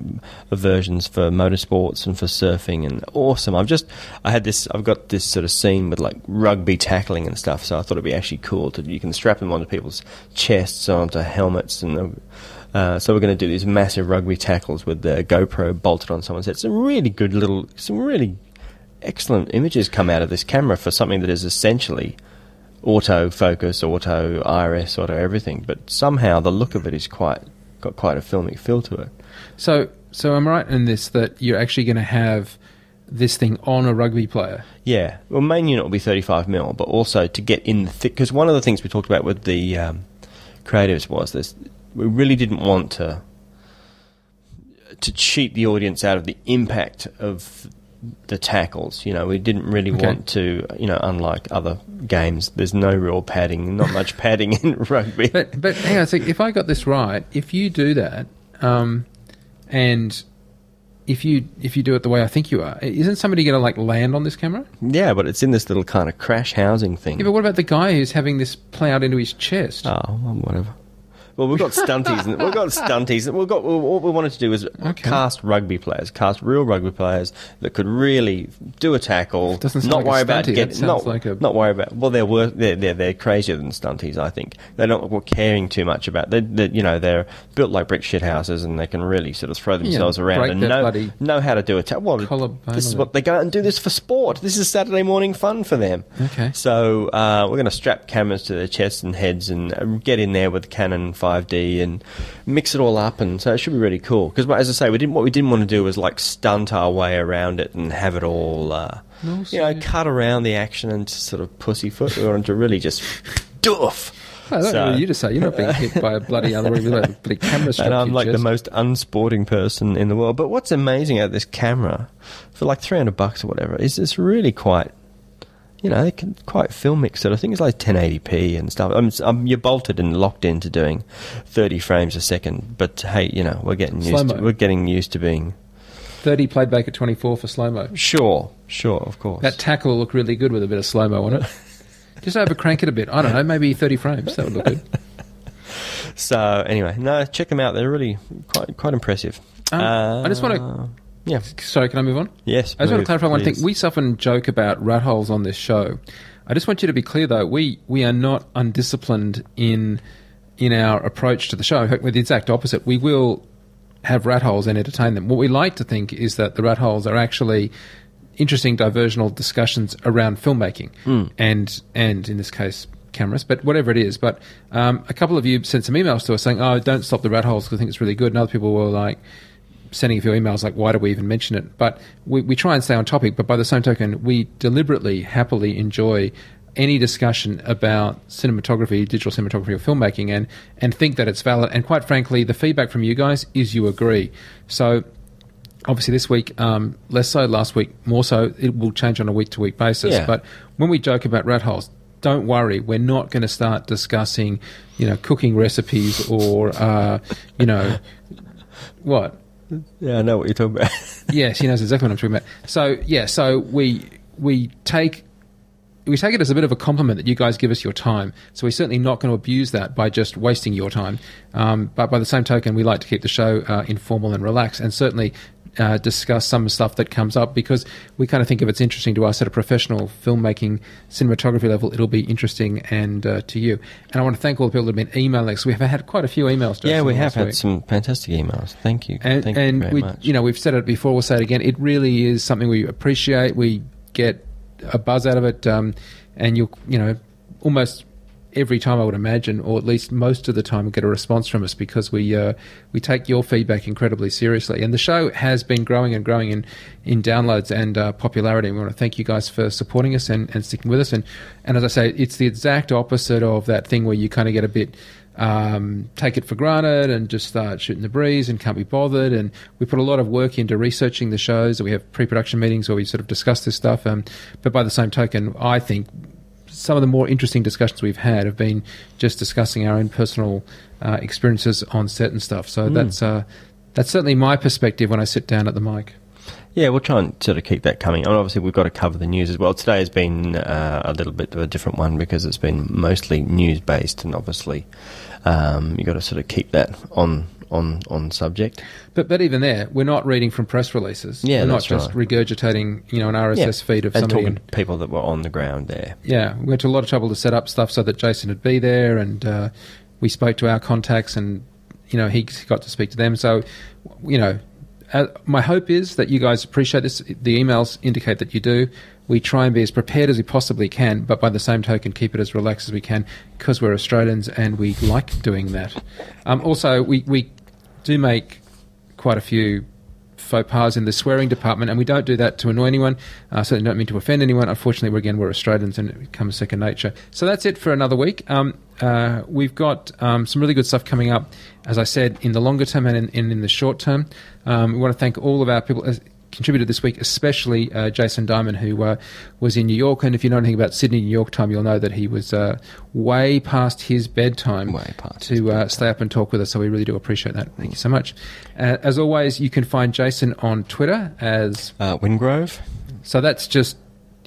versions for motorsports and for surfing, and awesome. I've just, I had this, I've got this sort of scene with like rugby tackling and stuff, so I thought it'd be actually cool to, you can strap them onto people's chests, onto helmets, and uh, so we're going to do these massive rugby tackles with the GoPro bolted on someone's head. Some really good little, some really excellent images come out of this camera for something that is essentially auto focus, auto iris, auto everything. But somehow the look of it is quite got quite a filmic feel to it. So, so I'm right in this that you're actually going to have this thing on a rugby player. Yeah, well, main unit will be 35 mil, but also to get in the thick. Because one of the things we talked about with the um, creatives was this: we really didn't want to to cheat the audience out of the impact of the tackles. You know, we didn't really Okay. want to. You know, unlike other games, there's no real padding, not much padding in rugby. But but hang on a sec. If I got this right, if you do that, um, and if you if you do it the way I think you are, isn't somebody going to like land on this camera? yeah, but it's in this little kind of crash housing thing. Yeah, but what about the guy who's having this play out into his chest? Oh, well, whatever. Well, we've got stunties. and we've got stunties. And We've got what we wanted to do was Okay. cast rugby players, cast real rugby players that could really do a tackle. Doesn't sound not like a worry about get, not, sounds like a- not worry about. Well, they're wor- they're, they're they're crazier than stunties. I think they're not caring too much about. They, they you know they're built like brick shit houses and they can really sort of throw themselves around break and know know how to do a tackle. Well, this is what they go out and do this for sport. This is Saturday morning fun for them. Okay. So uh, we're going to strap cameras to their chests and heads and uh, get in there with Canon 5D and mix it all up, and so it should be really cool. Because as I say, we didn't what we didn't want to do was like stunt our way around it and have it all, uh, No, you know, cut around the action and sort of pussyfoot. We wanted to really just doof. That's So- really you to say. You're not being hit by a bloody other a bloody camera strap. and I'm like the most unsporting person in the world. But what's amazing about this camera, for like 300 bucks or whatever, is it's really quite, you know, they can quite filmic sort of thing. It's like 1080p and stuff. I'm, I'm, you're bolted and locked into doing 30 frames a second. But hey, you know, we're getting used. To, we're getting used to being thirty played back at twenty four for slow mo. sure, sure, of course. That tackle will look really good with a bit of slow mo on it. Just over crank it a bit. I don't know, maybe thirty frames. That would look good. so anyway, no, check them out. They're really quite quite impressive. Um, I just wanna- Uh, yeah, Sorry, can I move on? yes. I just want to clarify one please. thing. We often joke about rat holes on this show. I just want you to be clear, though. We we are not undisciplined in in our approach to the show. In fact, we're the exact opposite. We will have rat holes and entertain them. What we like to think is that the rat holes are actually interesting diversional discussions around filmmaking and and in this case cameras, but whatever it is. But um, a couple of you sent some emails to us saying, "Oh, don't stop the rat holes because I think it's really good," and other people were like sending a few emails like, why do we even mention it? But we, we try and stay on topic, but by the same token, we deliberately, happily enjoy any discussion about cinematography, digital cinematography, or filmmaking, and and think that it's valid. And quite frankly, the feedback from you guys is you agree. So obviously this week um, less so last week more so it will change on a week to week basis Yeah. but when we joke about rat holes don't worry we're not going to start discussing you know cooking recipes or uh, you know what Yeah, I know what you're talking about. yes, he knows exactly what I'm talking about. So yeah, so we we take we take it as a bit of a compliment that you guys give us your time. So we're certainly not going to abuse that by just wasting your time. Um, but by the same token, we like to keep the show uh, informal and relaxed, and certainly. Uh, discuss some stuff that comes up because we kind of think if it's interesting to us at a professional filmmaking cinematography level, it'll be interesting and uh, to you. And I want to thank all the people that have been emailing us. We have had quite a few emails. yeah, we have had week. some fantastic emails. Thank you. And, Thank and you very we, much. you know, we've said it before. We'll say it again. It really is something we appreciate. We get a buzz out of it, um, and you'll, you know, almost every time I would imagine, or at least most of the time, get a response from us because we uh, we take your feedback incredibly seriously. And the show has been growing and growing in in downloads and uh, popularity. And we want to thank you guys for supporting us and, and sticking with us. And and as I say, it's the exact opposite of that thing where you kind of get a bit um, take it for granted and just start shooting the breeze and can't be bothered. And we put a lot of work into researching the shows. We have pre-production meetings where we sort of discuss this stuff. Um, but by the same token, I think some of the more interesting discussions we've had have been just discussing our own personal uh, experiences on set and stuff. So that's uh, that's certainly my perspective when I sit down at the mic. Yeah, we'll try and sort of keep that coming. And obviously, we've got to cover the news as well. Today has been uh, a little bit of a different one because it's been mostly news based, and obviously, um, you've got to sort of keep that on on on subject. But but even there, we're not reading from press releases. Yeah, we're not just right. regurgitating you know an RSS feed of and somebody. talking in- to people that were on the ground there. yeah, we went to a lot of trouble to set up stuff so that Jason would be there, and uh, we spoke to our contacts, and you know he got to speak to them. So, you know, uh, my hope is that you guys appreciate this. The emails indicate that you do. We try and be as prepared as we possibly can, but by the same token, keep it as relaxed as we can because we're Australians and we like doing that. Um, also, we we do make quite a few faux pas in the swearing department, and we don't do that to annoy anyone. Uh, certainly don't mean to offend anyone. Unfortunately, we're, again, we're Australians, and it becomes second nature. So that's it for another week. Um, uh, we've got um, some really good stuff coming up, as I said, in the longer term and in, and in the short term. Um, we want to thank all of our people. Contributed this week, especially uh, Jason Diamond, who uh, was in New York. And if you know anything about Sydney, New York time, you'll know that he was uh, way past his bedtime Way past his to uh, stay up and talk with us. So we really do appreciate that. Thank you so much. Uh, as always, you can find Jason on Twitter as Uh, Wingrove. so. That's just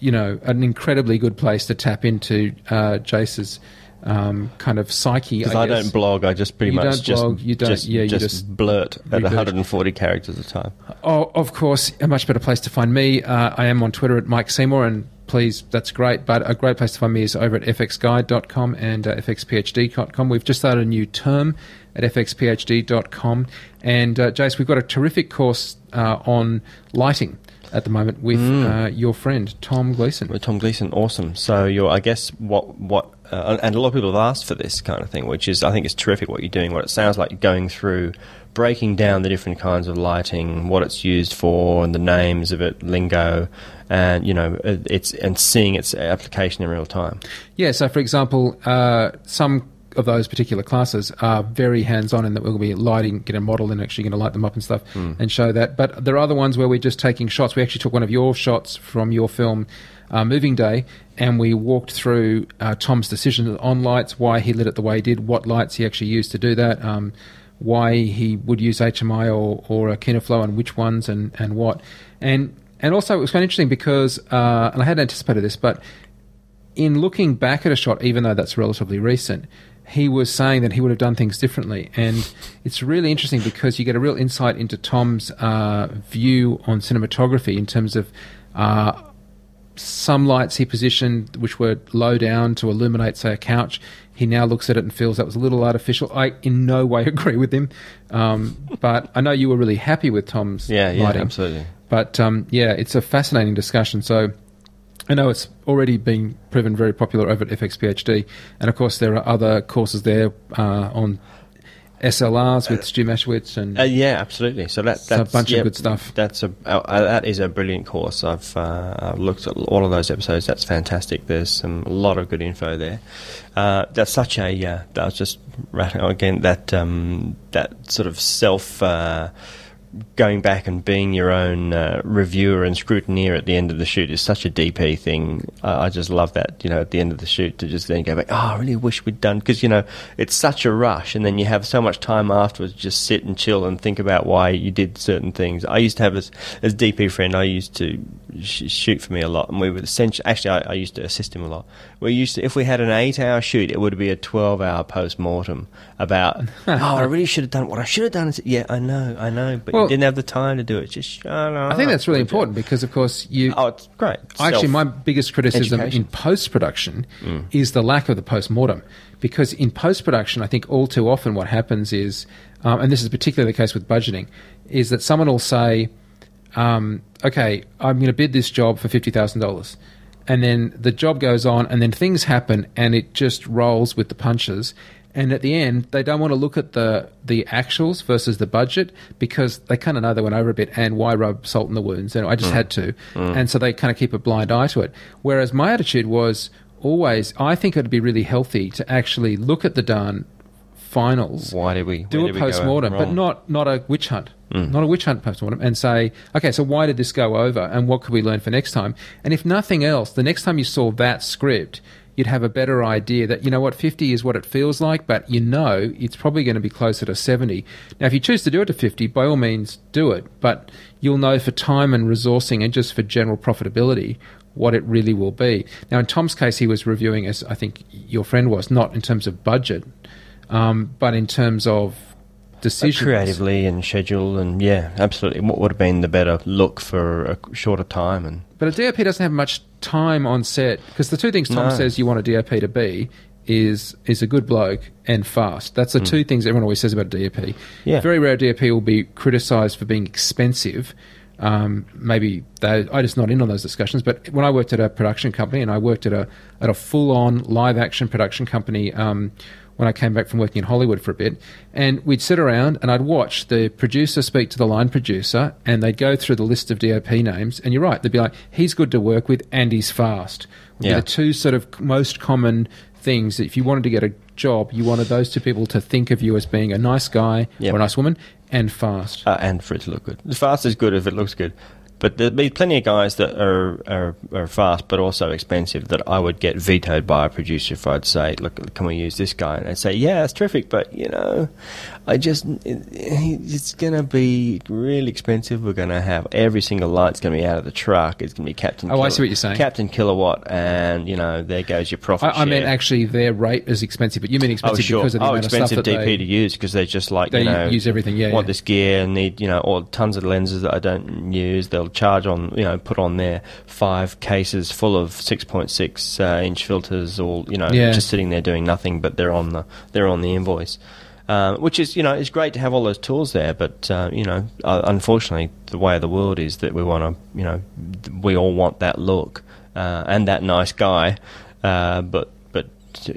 you know an incredibly good place to tap into uh, Jace's um, kind of psyche. Because I, guess. don't blog, I just pretty You much just, blog, you don't- just, yeah, you just, just blurt at revert. 140 characters a time. Oh, of course, a much better place to find me. Uh, I am on Twitter at Mike Seymour, and please, that's great. But a great place to find me is over at fxguide.com and uh, fxphd.com. We've just started a new term at fxphd.com. And, uh, Jace, we've got a terrific course uh, on lighting at the moment with uh, your friend, Tom Gleason. With Tom Gleason, awesome. So you're, I guess, what what, uh, and a lot of people have asked for this kind of thing, which is, I think, it's terrific what you're doing. What it sounds like going through, breaking down the different kinds of lighting, what it's used for, and the names of it, lingo, and you know, it's and seeing its application in real time. Yeah, so for example, uh, some of those particular classes are very hands-on in that we'll be lighting, get a model and actually going to light them up and stuff and show that. But there are other ones where we're just taking shots. We actually took one of your shots from your film, uh, Moving Day, and we walked through uh, Tom's decision on lights, why he lit it the way he did, what lights he actually used to do that, um, why he would use HMI or, or a Kino Flo and which ones and, and what. And and also it was kind of interesting because, uh, and I hadn't anticipated this, but in looking back at a shot, even though that's relatively recent, he was saying that he would have done things differently. And it's really interesting because you get a real insight into Tom's uh, view on cinematography in terms of uh, some lights he positioned which were low down to illuminate, say, a couch. He now looks at it and feels that was a little artificial. I in no way agree with him, um, but I know you were really happy with Tom's Yeah, yeah, lighting. absolutely. But um, yeah, it's a fascinating discussion. So I know it's already been proven very popular over at FXPhD, and of course there are other courses there uh, on SLRs with Stu Maschwitz and Uh, yeah, absolutely. So that So a that's bunch of good stuff. That's a uh, uh, that is a brilliant course. I've uh, I've looked at all of those episodes. That's fantastic. There's some a lot of good info there. Uh, that's such a uh, that was just rattling again that um, that sort of self. Going back and being your own uh, reviewer and scrutineer at the end of the shoot is such a DP thing. Uh, I just love that, you know, at the end of the shoot to just then go back. Oh, I really wish we'd done because you know it's such a rush, and then you have so much time afterwards to just sit and chill and think about why you did certain things. I used to have as as DP friend, I used to shoot for me a lot, and we would essentially actually I, I used to assist him a lot. We used to if we had an eight hour shoot, it would be a twelve hour post mortem about. oh, I really should have done what I should have done. Is, yeah, I know, I know, but Well- you didn't have the time to do it. Just shut up. I think that's really important because, of course, you. Oh, it's great. Actually, my biggest criticism education. in post production is the lack of the post mortem. Because in post production, I think all too often what happens is, um, and this is particularly the case with budgeting, is that someone will say, um, okay, I'm going to bid this job for $50,000. And then the job goes on, and then things happen, and it just rolls with the punches. And at the end, they don't want to look at the, the actuals versus the budget because they kind of know they went over a bit and why rub salt in the wounds? And I just had to. And so they kind of keep a blind eye to it. Whereas my attitude was always, I think it'd be really healthy to actually look at the darn finals Why did we do a post mortem, but not not a witch hunt, not a witch hunt post mortem, and say, okay, so why did this go over, and what could we learn for next time? And if nothing else, the next time you saw that script, you'd have a better idea that you know what fifty is what it feels like, but you know it's probably going to be closer to seventy. Now, if you choose to do it to fifty, by all means do it, but you'll know for time and resourcing and just for general profitability what it really will be. Now, in Tom's case, he was reviewing, as I think your friend was, not in terms of budget, um, but in terms of decisions. creatively and schedule and yeah, absolutely. What would have been the better look for a shorter time and But a DOP doesn't have much time on set because the two things Tom No. says you want a DOP to be is is a good bloke and fast. That's the two things everyone always says about a DOP. Yeah. Very rare DOP will be criticised for being expensive. Um, maybe they, I just not in on those discussions. But when I worked at a production company and I worked at a at a full on live action production company. Um, when I came back from working in Hollywood for a bit, and we'd sit around and I'd watch the producer speak to the line producer, and they'd go through the list of DOP names, and you're right, they'd be like, "He's good to work with, and he's fast." Yeah. the two sort of most common things that if you wanted to get a job, you wanted those two people to think of you as being a nice guy Yep. or a nice woman and fast. uh, and for it to look good. Fast is good if it looks good. But there'd be plenty of guys that are, are are fast but also expensive that I would get vetoed by a producer if I'd say, "Look, can we use this guy?" And they'd say, "Yeah, it's terrific, but you know, I just it, it's going to be really expensive. We're going to have every single light's going to be out of the truck. It's going to be Captain. Oh, I see what you're saying. Captain Kilowatt, and you know, there goes your profit I, I meant actually their rate is expensive, but you mean Oh, expensive sure. because of the oh, amount of stuff expensive that DP they, to use because they're just like they you know use everything. Yeah, want yeah. this gear and need you know or tons of lenses that I don't use. They'll charge on you know put on their five cases full of six point six uh, inch filters, all you know Yeah. just sitting there doing nothing, but they're on the they're on the invoice. Um, which is, you know, it's great to have all those tools there, but uh, you know, uh, unfortunately, the way of the world is that we want to, you know, we all want that look uh, and that nice guy, uh, but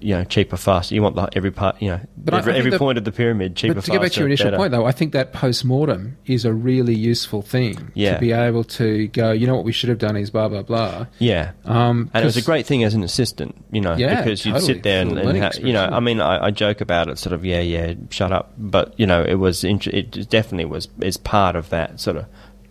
you know, cheaper, faster. You want the, every part, you know, But every, every point of the pyramid, cheaper, But to get back to your initial better. point, though, I think that post mortem is a really useful thing Yeah. to be able to go. You know what we should have done is blah blah blah. Yeah. Um, and it was a great thing as an assistant, you know, Yeah, because you'd totally. sit there and, and ha- you know, I mean, I, I joke about it, sort of, yeah, yeah, shut up, but you know, it was, int- it definitely was, is part of that sort of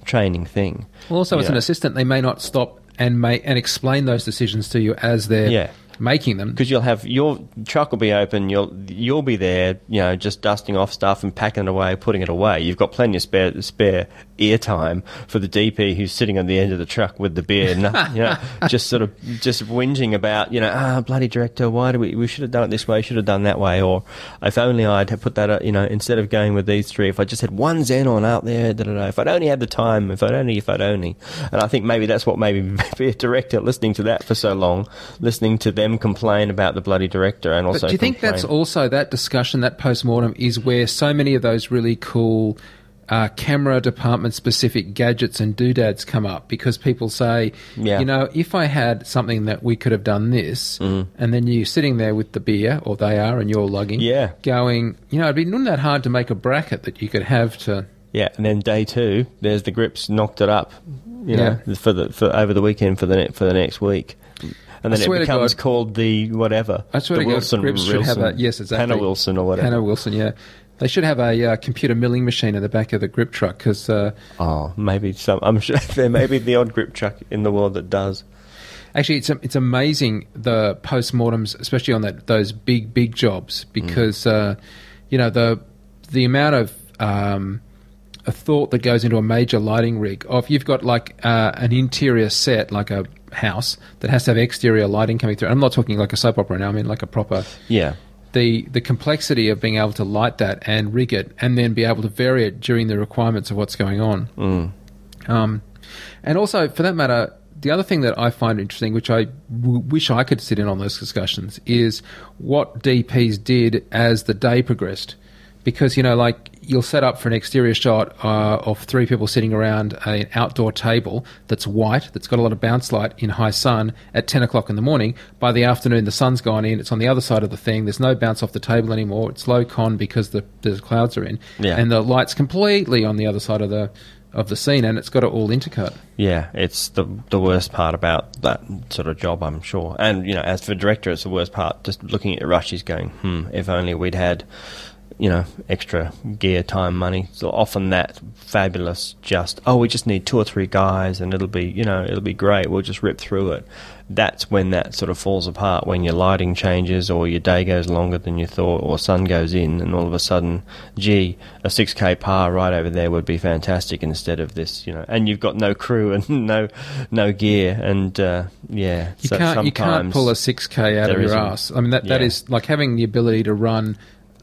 training thing. Well, also as Yeah. an assistant, they may not stop and may and explain those decisions to you as they're Yeah. Making them. because you'll have your truck will be open. You'll you'll be there, you know, just dusting off stuff and packing it away, putting it away. You've got plenty of spare spare ear time for the DP who's sitting on the end of the truck with the beer, no, you know, just sort of just whinging about, you know, ah, bloody director, why do we we should have done it this way, should have done that way, or if only I'd have put that, uh, you know, instead of going with these three, if I just had one Xenon out there, da da da. If I'd only had the time, if I'd only, if I'd only, and I think maybe that's what maybe be a director listening to that for so long, listening to them complain about the bloody director, and also. But do you think that's also that discussion, that post mortem, is where so many of those really cool uh, camera department specific gadgets and doodads come up because people say, Yeah. you know, if I had something that we could have done this, and then you're sitting there with the beer, or they are, and you're lugging, Yeah. going, you know, it'd be not that hard to make a bracket that you could have to. Yeah, and then day two, there's the grips knocked it up, you know, for the for over the weekend for the ne- for the next week, and then it becomes God- called the whatever. I swear the to God, Wilson, grips should have a yes, exactly. Hannah Wilson or whatever. Hannah Wilson, yeah. They should have a uh, computer milling machine in the back of the grip truck because uh, Oh, maybe some. I'm sure there may be the odd grip truck in the world that does. Actually, it's it's amazing the postmortems, especially on that those big big jobs, because uh, you know the the amount of um, a thought that goes into a major lighting rig. Or if you've got like uh, an interior set, like a house that has to have exterior lighting coming through. I'm not talking like a soap opera now. I mean like a proper Yeah, the the complexity of being able to light that and rig it, and then be able to vary it during the requirements of what's going on. Um, and also, for that matter, the other thing that I find interesting, which I w- wish I could sit in on those discussions, is what DPs did as the day progressed. Because, you know, like you'll set up for an exterior shot uh, of three people sitting around an outdoor table that's white, that's got a lot of bounce light in high sun at 10 o'clock in the morning. By the afternoon, the sun's gone in, it's on the other side of the thing, there's no bounce off the table anymore, it's low con because the, the clouds are in. Yeah. And the light's completely on the other side of the of the scene and it's got it all intercut. yeah. It's the the worst part about that sort of job, I'm sure. And you know, as for director, it's the worst part. Just looking at the rushes, going, hmm. If only we'd had, you know, extra gear, time, money. So often that fabulous. Just oh, we just need two or three guys, and it'll be you know it'll be great. We'll just rip through it. That's when that sort of falls apart. When your lighting changes, or your day goes longer than you thought, or sun goes in, and all of a sudden, gee, a 6k par right over there would be fantastic instead of this, you know. And you've got no crew and no no gear, and uh, yeah, You so can't you can't pull a six k out of your isn't. ass. I mean that that Yeah. is like having the ability to run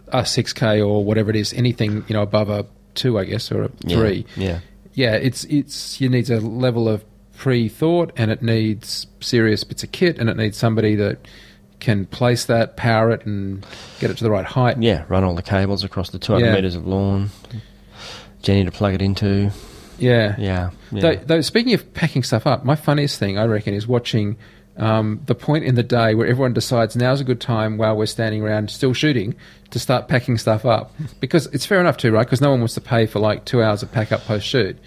a six k or whatever it is, anything you know above a two, I guess, or a Yeah, three. yeah. yeah. It's it's you need a level of pre thought, and it needs serious bits of kit, and it needs somebody that can place that, power it, and get it to the right height. Yeah, run all the cables across the 200 Yeah. metres of lawn. genny to plug it into. Yeah. Yeah. yeah. Though, though, speaking of packing stuff up, my funniest thing I reckon is watching um, the point in the day where everyone decides now's a good time while we're standing around still shooting to start packing stuff up because it's fair enough too, right? Because no one wants to pay for like two hours of pack up post shoot.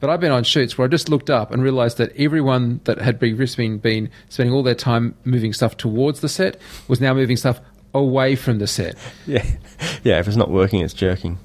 But I've been on shoots where I just looked up and realised that everyone that had previously been spending all their time moving stuff towards the set was now moving stuff away from the set. yeah. yeah, if it's not working, it's jerking.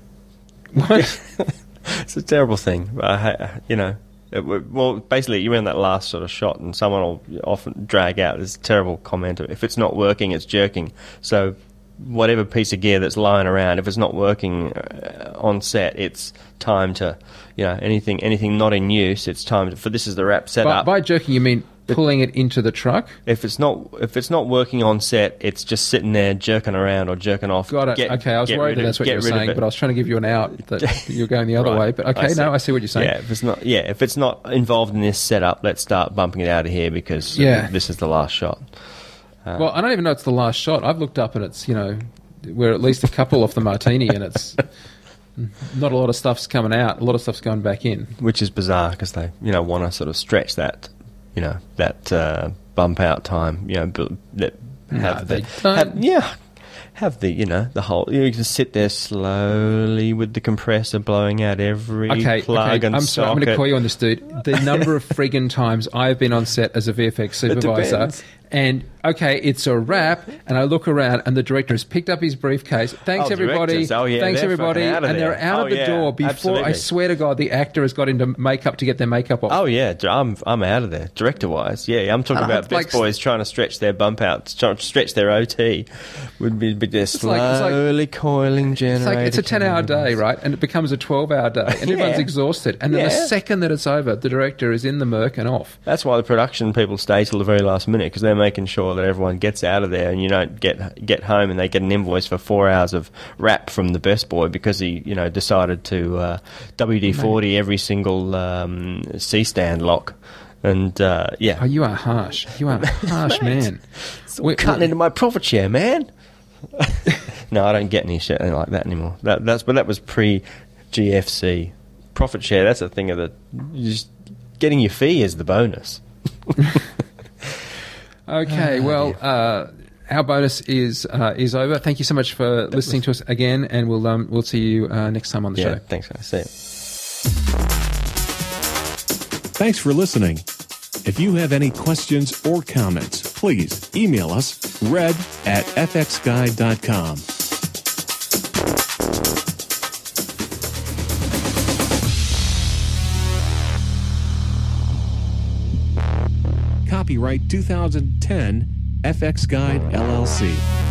What? It's a terrible thing. I you know, it, well, basically, you're in that last sort of shot, and someone will often drag out this terrible comment of, if it's not working, it's jerking. So, whatever piece of gear that's lying around, if it's not working uh, on set, it's time to, you know, anything anything not in use, it's time to, for this is the wrap set by, by jerking, you mean pulling it into the truck? if it's not if it's not working on set, it's just sitting there jerking around or jerking off. Got it. Get- okay, I was worried that that's what you were rid of saying, but I was trying to give you an out that you're going the other Right. way. But okay, see. no, I see what you're saying. Yeah, if it's not, yeah, if it's not involved in this setup, let's start bumping it out of here because uh, Yeah. this is the last shot. Well, I don't even know it's the last shot. I've looked up and it's you know we're at least a couple off the martini, and it's not a lot of stuff's coming out. A lot of stuff's going back in. which is bizarre because they you know want to sort of stretch that you know that uh, bump out time you know bu- that No, have they the have, yeah have the you know the whole you can sit there slowly with the compressor blowing out every Okay, plug okay. and I'm sorry. I'm going to call you on this, dude. The number of friggin' times I've been on set as a VFX supervisor. And okay, it's a wrap, and I look around, and the director has picked up his briefcase. Thanks Oh, everybody. Oh, yeah, Thanks everybody, fucking out of and they're there. out Oh, of the yeah, door before I swear to God the actor has got into makeup to get their makeup off. Oh yeah, I'm I'm out of there. Director wise, yeah, I'm talking Uh, about like- boys trying to stretch their bump out, trying to stretch their OT. Would be, be they're like- it's like- slowly coiling It's like it's a ten-hour day, right? And it becomes a twelve-hour day, and everyone's exhausted. And then the second that it's over, the director is in the murk and off. That's why the production people stay till the very last minute because they're making sure that everyone gets out of there and you don't get get home and they get an invoice for four hours of rap from the best boy because he you know decided to uh, WD forty every single um, C stand lock. And uh, yeah, Oh, you are harsh. You are a harsh man. We- cutting into my profit share, man. no, I don't get any shit like that anymore. That, that's but that was pre GFC. Profit share, that's a thing of the. Just getting your fee is the bonus. Okay, well, uh, our bonus is uh, is over. Thank you so much for listening to us again, and we'll um, we'll see you uh, next time on the Yeah, show. thanks, guys. See ya. Thanks for listening. If you have any questions or comments, please email us red at fxguide.com. Copyright 2010 FX Guide LLC.